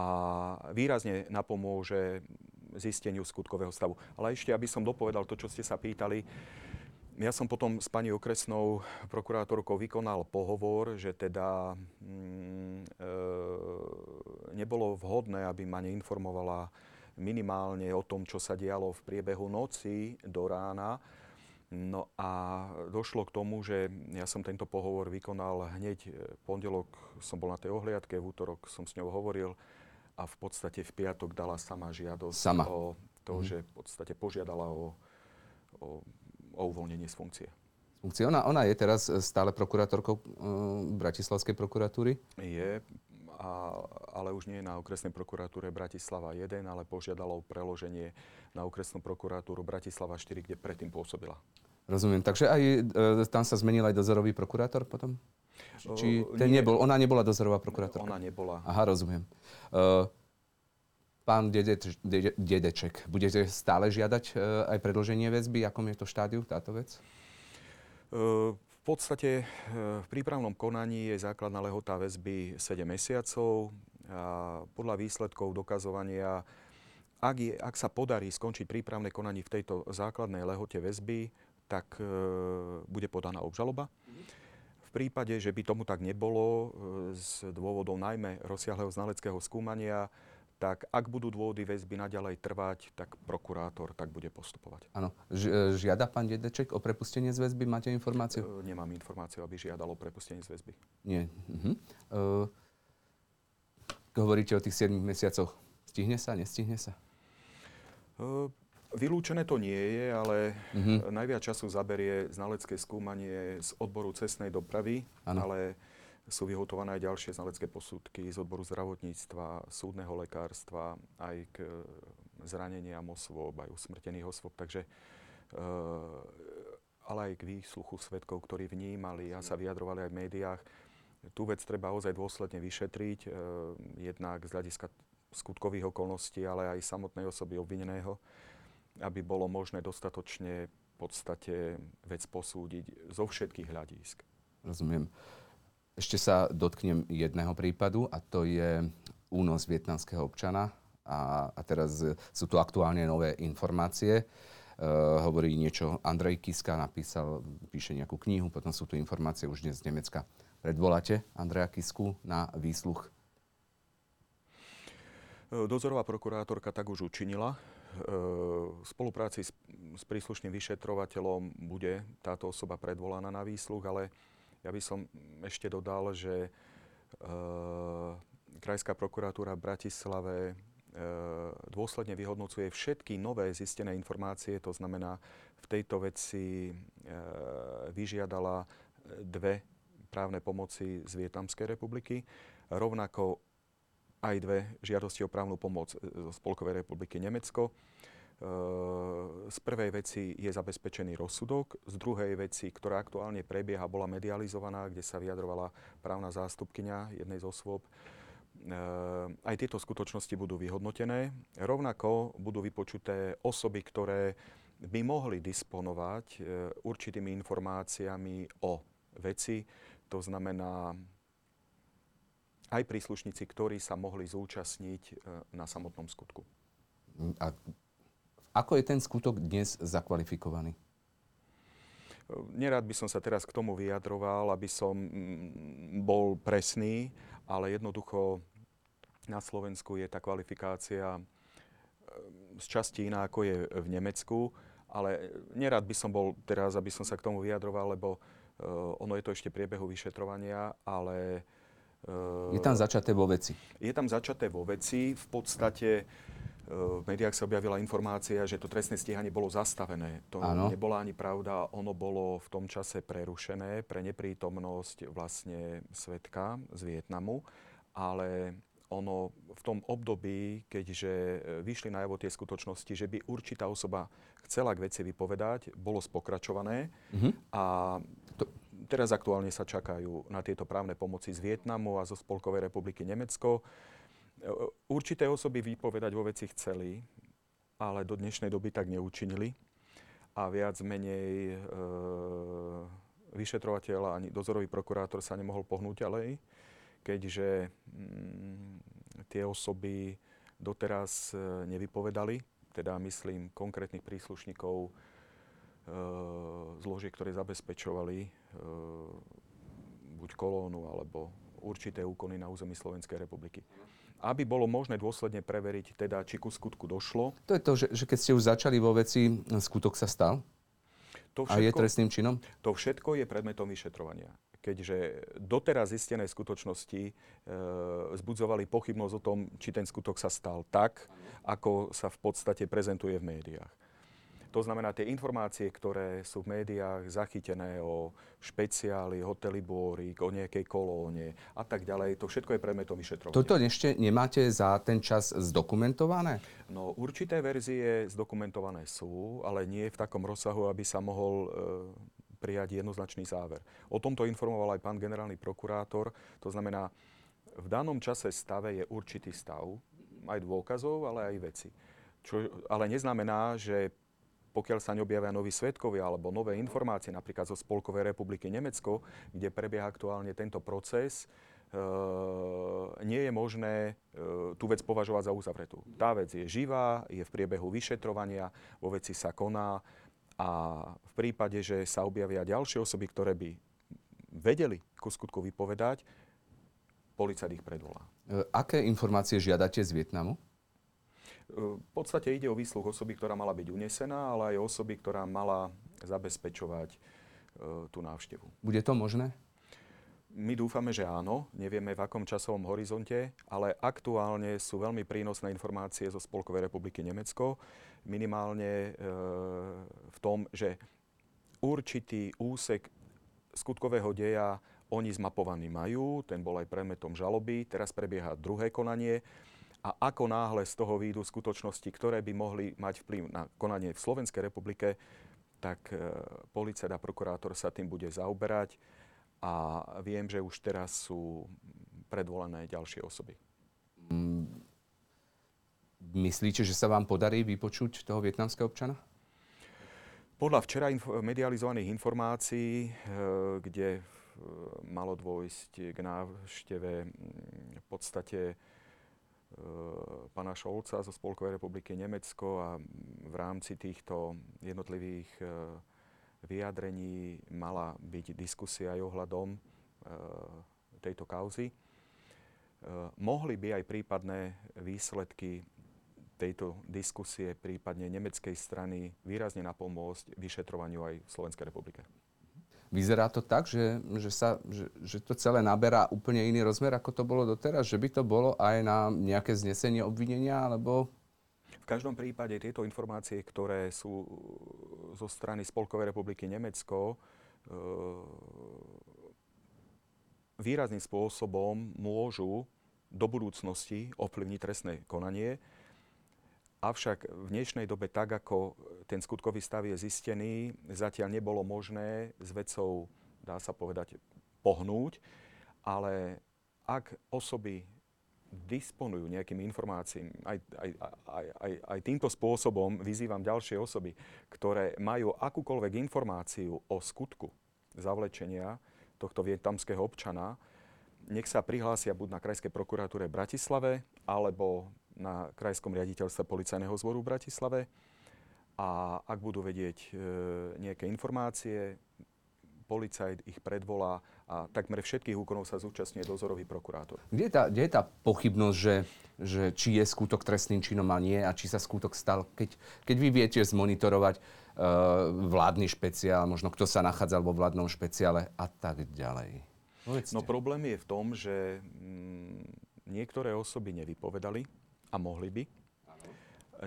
výrazne napomôže zisteniu skutkového stavu. Ale ešte, aby som dopovedal to, čo ste sa pýtali, ja som potom s pani okresnou prokurátorkou vykonal pohovor, že teda mm, e, nebolo vhodné, aby ma neinformovala minimálne o tom, čo sa dialo v priebehu noci do rána. No a došlo k tomu, že ja som tento pohovor vykonal hneď v pondelok, som bol na tej ohliadke, v útorok som s ňou hovoril a v podstate v piatok dala sama žiadosť sama. o to, mm. že v podstate požiadala o, o o uvoľnenie z funkcie. Funkcie. Ona, ona je teraz e, stále prokurátorkou uh, Bratislavskej prokuratúry? Je, a, ale už nie je na okresnej prokuratúre Bratislava 1, ale požiadala o preloženie na okresnú prokuratúru Bratislava 4, kde predtým pôsobila. Rozumiem. Takže aj e, tam sa zmenil aj dozorový prokurátor potom? Či ten nie, nebol, ona nebola dozorová prokurátorka? Ona nebola. Aha, rozumiem. Uh, Pán Dedeč, Dede, Dedeček, budete stále žiadať e, aj predlženie väzby? Akom je to štádiu táto vec? E, podstate e, v prípravnom konaní je základná lehota väzby 7 mesiacov. A podľa výsledkov dokazovania, ak, je, ak sa podarí skončiť prípravné konanie v tejto základnej lehote väzby, tak e, bude podaná obžaloba. V prípade, že by tomu tak nebolo, e, z dôvodov najmä rozsiahleho znaleckého skúmania, tak ak budú dôvody väzby naďalej trvať, tak prokurátor tak bude postupovať. Áno. Ž- e, žiada pán Dedeček o prepustenie z väzby? Máte informáciu? E, nemám informáciu, aby žiadalo o prepustenie z väzby. Nie. Uh-huh. Uh, hovoríte o tých 7 mesiacoch. Stihne sa, nestihne sa? Uh, Vylúčené to nie je, ale uh-huh. najviac času zaberie znalecké skúmanie z odboru cestnej dopravy, ano. ale sú vyhotované aj ďalšie znalecké posudky z odboru zdravotníctva, súdneho lekárstva, aj k e, zraneniam osôb, aj usmrtených osôb. Takže, e, ale aj k výsluchu svetkov, ktorí vnímali a sa vyjadrovali aj v médiách. Tú vec treba ozaj dôsledne vyšetriť, e, jednak z hľadiska skutkových okolností, ale aj samotnej osoby obvineného, aby bolo možné dostatočne v podstate vec posúdiť zo všetkých hľadísk. Rozumiem. Ešte sa dotknem jedného prípadu a to je únos vietnamského občana. A, a teraz sú tu aktuálne nové informácie. Uh, hovorí niečo, Andrej Kiska napísal, píše nejakú knihu, potom sú tu informácie už dnes z Nemecka. Predvoláte Andreja Kisku na výsluch? Dozorová prokurátorka tak už učinila. V spolupráci s, s príslušným vyšetrovateľom bude táto osoba predvolaná na výsluch, ale ja by som ešte dodal, že e, Krajská prokuratúra v Bratislave e, dôsledne vyhodnocuje všetky nové zistené informácie, to znamená, v tejto veci e, vyžiadala dve právne pomoci z Vietnamskej republiky, rovnako aj dve žiadosti o právnu pomoc zo Spolkovej republiky Nemecko. Z prvej veci je zabezpečený rozsudok, z druhej veci, ktorá aktuálne prebieha, bola medializovaná, kde sa vyjadrovala právna zástupkynia jednej z osôb. Aj tieto skutočnosti budú vyhodnotené. Rovnako budú vypočuté osoby, ktoré by mohli disponovať e, určitými informáciami o veci. To znamená aj príslušníci, ktorí sa mohli zúčastniť e, na samotnom skutku. A ako je ten skutok dnes zakvalifikovaný? Nerad by som sa teraz k tomu vyjadroval, aby som mm, bol presný, ale jednoducho na Slovensku je tá kvalifikácia mm, z časti iná, ako je v Nemecku. Ale nerad by som bol teraz, aby som sa k tomu vyjadroval, lebo uh, ono je to ešte priebehu vyšetrovania, ale... Uh, je tam začaté vo veci? Je tam začaté vo veci. V podstate v médiách sa objavila informácia, že to trestné stíhanie bolo zastavené. To ano. nebola ani pravda. Ono bolo v tom čase prerušené pre neprítomnosť vlastne svetka z Vietnamu, ale ono v tom období, keďže vyšli na tie skutočnosti, že by určitá osoba chcela k veci vypovedať, bolo spokračované uh-huh. a to, teraz aktuálne sa čakajú na tieto právne pomoci z Vietnamu a zo Spolkovej republiky Nemecko. Určité osoby vypovedať vo veci chceli, ale do dnešnej doby tak neučinili. A viac menej e, vyšetrovateľ ani dozorový prokurátor sa nemohol pohnúť ďalej, keďže mm, tie osoby doteraz e, nevypovedali, teda myslím konkrétnych príslušníkov e, zložiek, ktoré zabezpečovali e, buď kolónu alebo určité úkony na území Slovenskej republiky aby bolo možné dôsledne preveriť, teda, či ku skutku došlo. To je to, že, že keď ste už začali vo veci, skutok sa stal? To všetko, a je trestným činom? To všetko je predmetom vyšetrovania. Keďže doteraz zistené skutočnosti e, zbudzovali pochybnosť o tom, či ten skutok sa stal tak, ako sa v podstate prezentuje v médiách. To znamená, tie informácie, ktoré sú v médiách zachytené o špeciáli, hoteli Bórik, o nejakej kolóne a tak ďalej, to všetko je predmetom vyšetrovania. Toto ešte nemáte za ten čas zdokumentované? No, určité verzie zdokumentované sú, ale nie v takom rozsahu, aby sa mohol e, prijať jednoznačný záver. O tomto informoval aj pán generálny prokurátor. To znamená, v danom čase stave je určitý stav, aj dôkazov, ale aj veci. Čo ale neznamená, že pokiaľ sa neobjavia noví svetkovia alebo nové informácie, napríklad zo Spolkovej republiky Nemecko, kde prebieha aktuálne tento proces, e, nie je možné e, tú vec považovať za uzavretú. Tá vec je živá, je v priebehu vyšetrovania, vo veci sa koná a v prípade, že sa objavia ďalšie osoby, ktoré by vedeli ku skutku vypovedať, policajt ich predvolá. E, aké informácie žiadate z Vietnamu? V podstate ide o výsluh osoby, ktorá mala byť unesená, ale aj osoby, ktorá mala zabezpečovať e, tú návštevu. Bude to možné? My dúfame, že áno. Nevieme v akom časovom horizonte, ale aktuálne sú veľmi prínosné informácie zo Spolkovej republiky Nemecko. Minimálne e, v tom, že určitý úsek skutkového deja oni zmapovaný majú, ten bol aj predmetom žaloby, teraz prebieha druhé konanie a ako náhle z toho výjdu skutočnosti, ktoré by mohli mať vplyv na konanie v Slovenskej republike, tak e, policajt a prokurátor sa tým bude zaoberať a viem, že už teraz sú predvolené ďalšie osoby. Mm, myslíte, že sa vám podarí vypočuť toho vietnamského občana? Podľa včera inf- medializovaných informácií, e, kde e, malo dôjsť k návšteve v podstate e, pána Šolca zo Spolkovej republiky Nemecko a v rámci týchto jednotlivých vyjadrení mala byť diskusia aj ohľadom tejto kauzy. Mohli by aj prípadné výsledky tejto diskusie, prípadne nemeckej strany, výrazne napomôcť vyšetrovaniu aj v Slovenskej republike. Vyzerá to tak, že, že, sa, že, že to celé naberá úplne iný rozmer, ako to bolo doteraz? Že by to bolo aj na nejaké znesenie obvinenia, alebo... V každom prípade tieto informácie, ktoré sú zo strany Spolkovej republiky Nemecko, e, výrazným spôsobom môžu do budúcnosti ovplyvniť trestné konanie. Avšak v dnešnej dobe, tak ako ten skutkový stav je zistený, zatiaľ nebolo možné s vecou, dá sa povedať, pohnúť, ale ak osoby disponujú nejakými informáciami, aj, aj, aj, aj, aj týmto spôsobom vyzývam ďalšie osoby, ktoré majú akúkoľvek informáciu o skutku zavlečenia tohto vietnamského občana, nech sa prihlásia buď na Krajskej prokuratúre v Bratislave, alebo na Krajskom riaditeľstve Policajného zboru v Bratislave a ak budú vedieť e, nejaké informácie, policajt ich predvolá a takmer všetkých úkonov sa zúčastňuje dozorový prokurátor. Kde je tá, kde je tá pochybnosť, že, že či je skutok trestným činom a nie a či sa skutok stal, keď, keď vy viete zmonitorovať uh, vládny špeciál, možno kto sa nachádzal vo vládnom špeciále a tak ďalej? Povedzte. No problém je v tom, že mm, niektoré osoby nevypovedali a mohli by.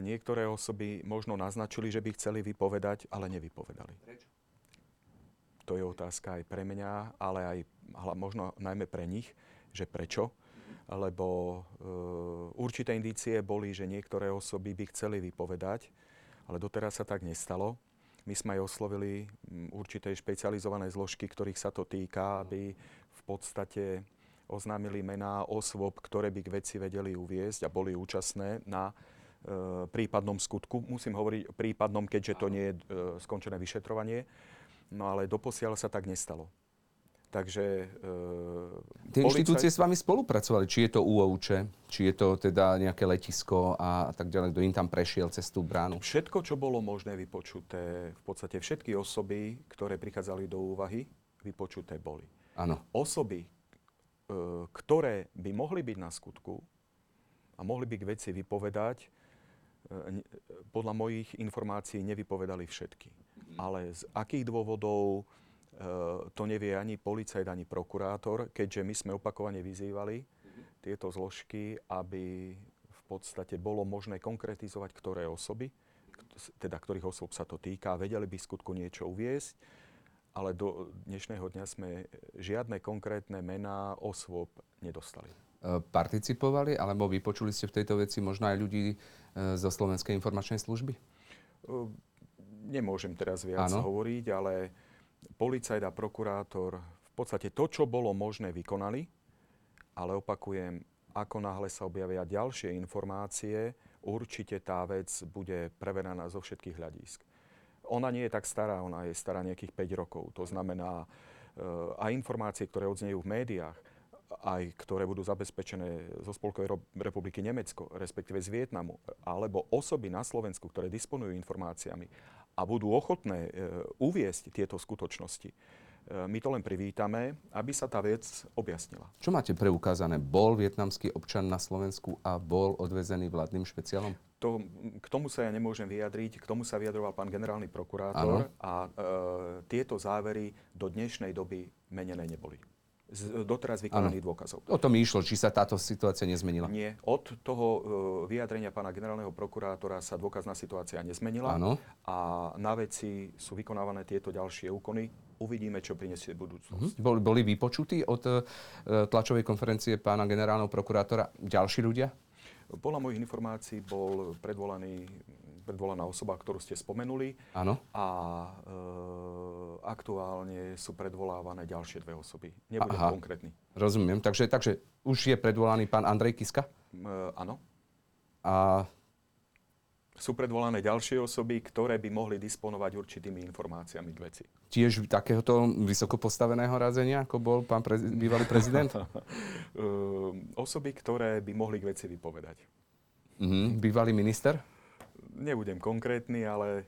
Niektoré osoby možno naznačili, že by chceli vypovedať, ale nevypovedali. Prečo? To je otázka aj pre mňa, ale aj možno najmä pre nich, že prečo. Lebo e, určité indície boli, že niektoré osoby by chceli vypovedať, ale doteraz sa tak nestalo. My sme aj oslovili určité špecializované zložky, ktorých sa to týka, aby v podstate oznámili mená osôb, ktoré by k veci vedeli uviezť a boli účastné na e, prípadnom skutku. Musím hovoriť o prípadnom, keďže to nie je e, skončené vyšetrovanie. No ale doposiaľ sa tak nestalo. Takže... E, Tie policaj... inštitúcie s vami spolupracovali? Či je to UOUČE, či je to teda nejaké letisko a, tak ďalej, kto im tam prešiel cez tú bránu? Všetko, čo bolo možné vypočuté, v podstate všetky osoby, ktoré prichádzali do úvahy, vypočuté boli. Áno. Osoby, ktoré by mohli byť na skutku a mohli by k veci vypovedať, e, podľa mojich informácií nevypovedali všetky. Mm-hmm. Ale z akých dôvodov e, to nevie ani policajt, ani prokurátor, keďže my sme opakovane vyzývali mm-hmm. tieto zložky, aby v podstate bolo možné konkretizovať, ktoré osoby, teda ktorých osob sa to týka, vedeli by skutku niečo uviesť ale do dnešného dňa sme žiadne konkrétne mená osôb nedostali. E, participovali alebo vypočuli ste v tejto veci možno aj ľudí e, zo Slovenskej informačnej služby? E, nemôžem teraz viac ano. hovoriť, ale policajt a prokurátor v podstate to, čo bolo možné, vykonali, ale opakujem, ako náhle sa objavia ďalšie informácie, určite tá vec bude preverená zo všetkých hľadísk. Ona nie je tak stará, ona je stará nejakých 5 rokov. To znamená, eh, aj informácie, ktoré odznejú v médiách, aj ktoré budú zabezpečené zo Spolkovej republiky Nemecko, respektíve z Vietnamu, alebo osoby na Slovensku, ktoré disponujú informáciami a budú ochotné e, uviesť tieto skutočnosti, E, my to len privítame, aby sa tá vec objasnila. Čo máte preukázané? Bol vietnamský občan na Slovensku a bol odvezený vládnym špeciálom? To, k tomu sa ja nemôžem vyjadriť, k tomu sa vyjadroval pán generálny prokurátor ano. a e, tieto závery do dnešnej doby menené neboli z doteraz vykonaných ano. dôkazov. O tom išlo, či sa táto situácia nezmenila? Nie. Od toho uh, vyjadrenia pána generálneho prokurátora sa dôkazná situácia nezmenila. Ano. A na veci sú vykonávané tieto ďalšie úkony uvidíme, čo prinesie budúcnosť. Mm-hmm. Boli, boli vypočutí od uh, tlačovej konferencie pána generálneho prokurátora ďalší ľudia? Podľa mojich informácií bol predvolaný, predvolaná osoba, ktorú ste spomenuli. Áno. A e, aktuálne sú predvolávané ďalšie dve osoby. Nebudem Aha. konkrétny. Rozumiem. Takže, takže už je predvolaný pán Andrej Kiska? E, áno. A sú predvolané ďalšie osoby, ktoré by mohli disponovať určitými informáciami k veci. Tiež takéhoto vysoko postaveného razenia, ako bol pán prez- bývalý prezident? osoby, ktoré by mohli k veci vypovedať. Mm-hmm. Bývalý minister? Nebudem konkrétny, ale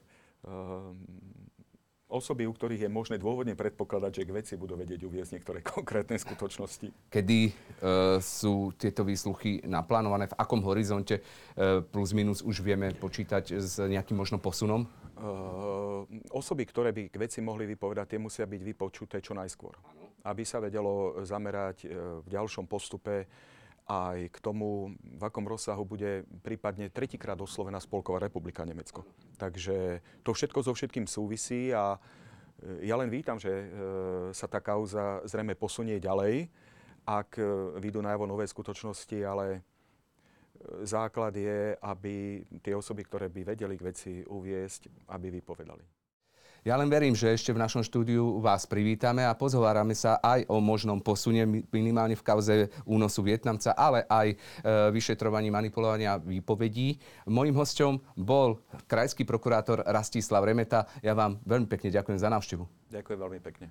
osoby, u ktorých je možné dôvodne predpokladať, že k veci budú vedieť uviezť niektoré konkrétne skutočnosti. Kedy e, sú tieto výsluchy naplánované? V akom horizonte e, plus minus už vieme počítať s nejakým možno posunom? E, osoby, ktoré by k veci mohli vypovedať, tie musia byť vypočuté čo najskôr. Aby sa vedelo zamerať e, v ďalšom postupe aj k tomu, v akom rozsahu bude prípadne tretíkrát oslovená Spolková republika Nemecko. Takže to všetko so všetkým súvisí a e, ja len vítam, že e, sa tá kauza zrejme posunie ďalej, ak e, vyjdú najavo nové skutočnosti, ale základ je, aby tie osoby, ktoré by vedeli k veci uviesť, aby vypovedali. Ja len verím, že ešte v našom štúdiu vás privítame a pozhovárame sa aj o možnom posune minimálne v kauze únosu Vietnamca, ale aj e, vyšetrovaní manipulovania výpovedí. Mojím hostom bol krajský prokurátor Rastislav Remeta. Ja vám veľmi pekne ďakujem za návštevu. Ďakujem veľmi pekne.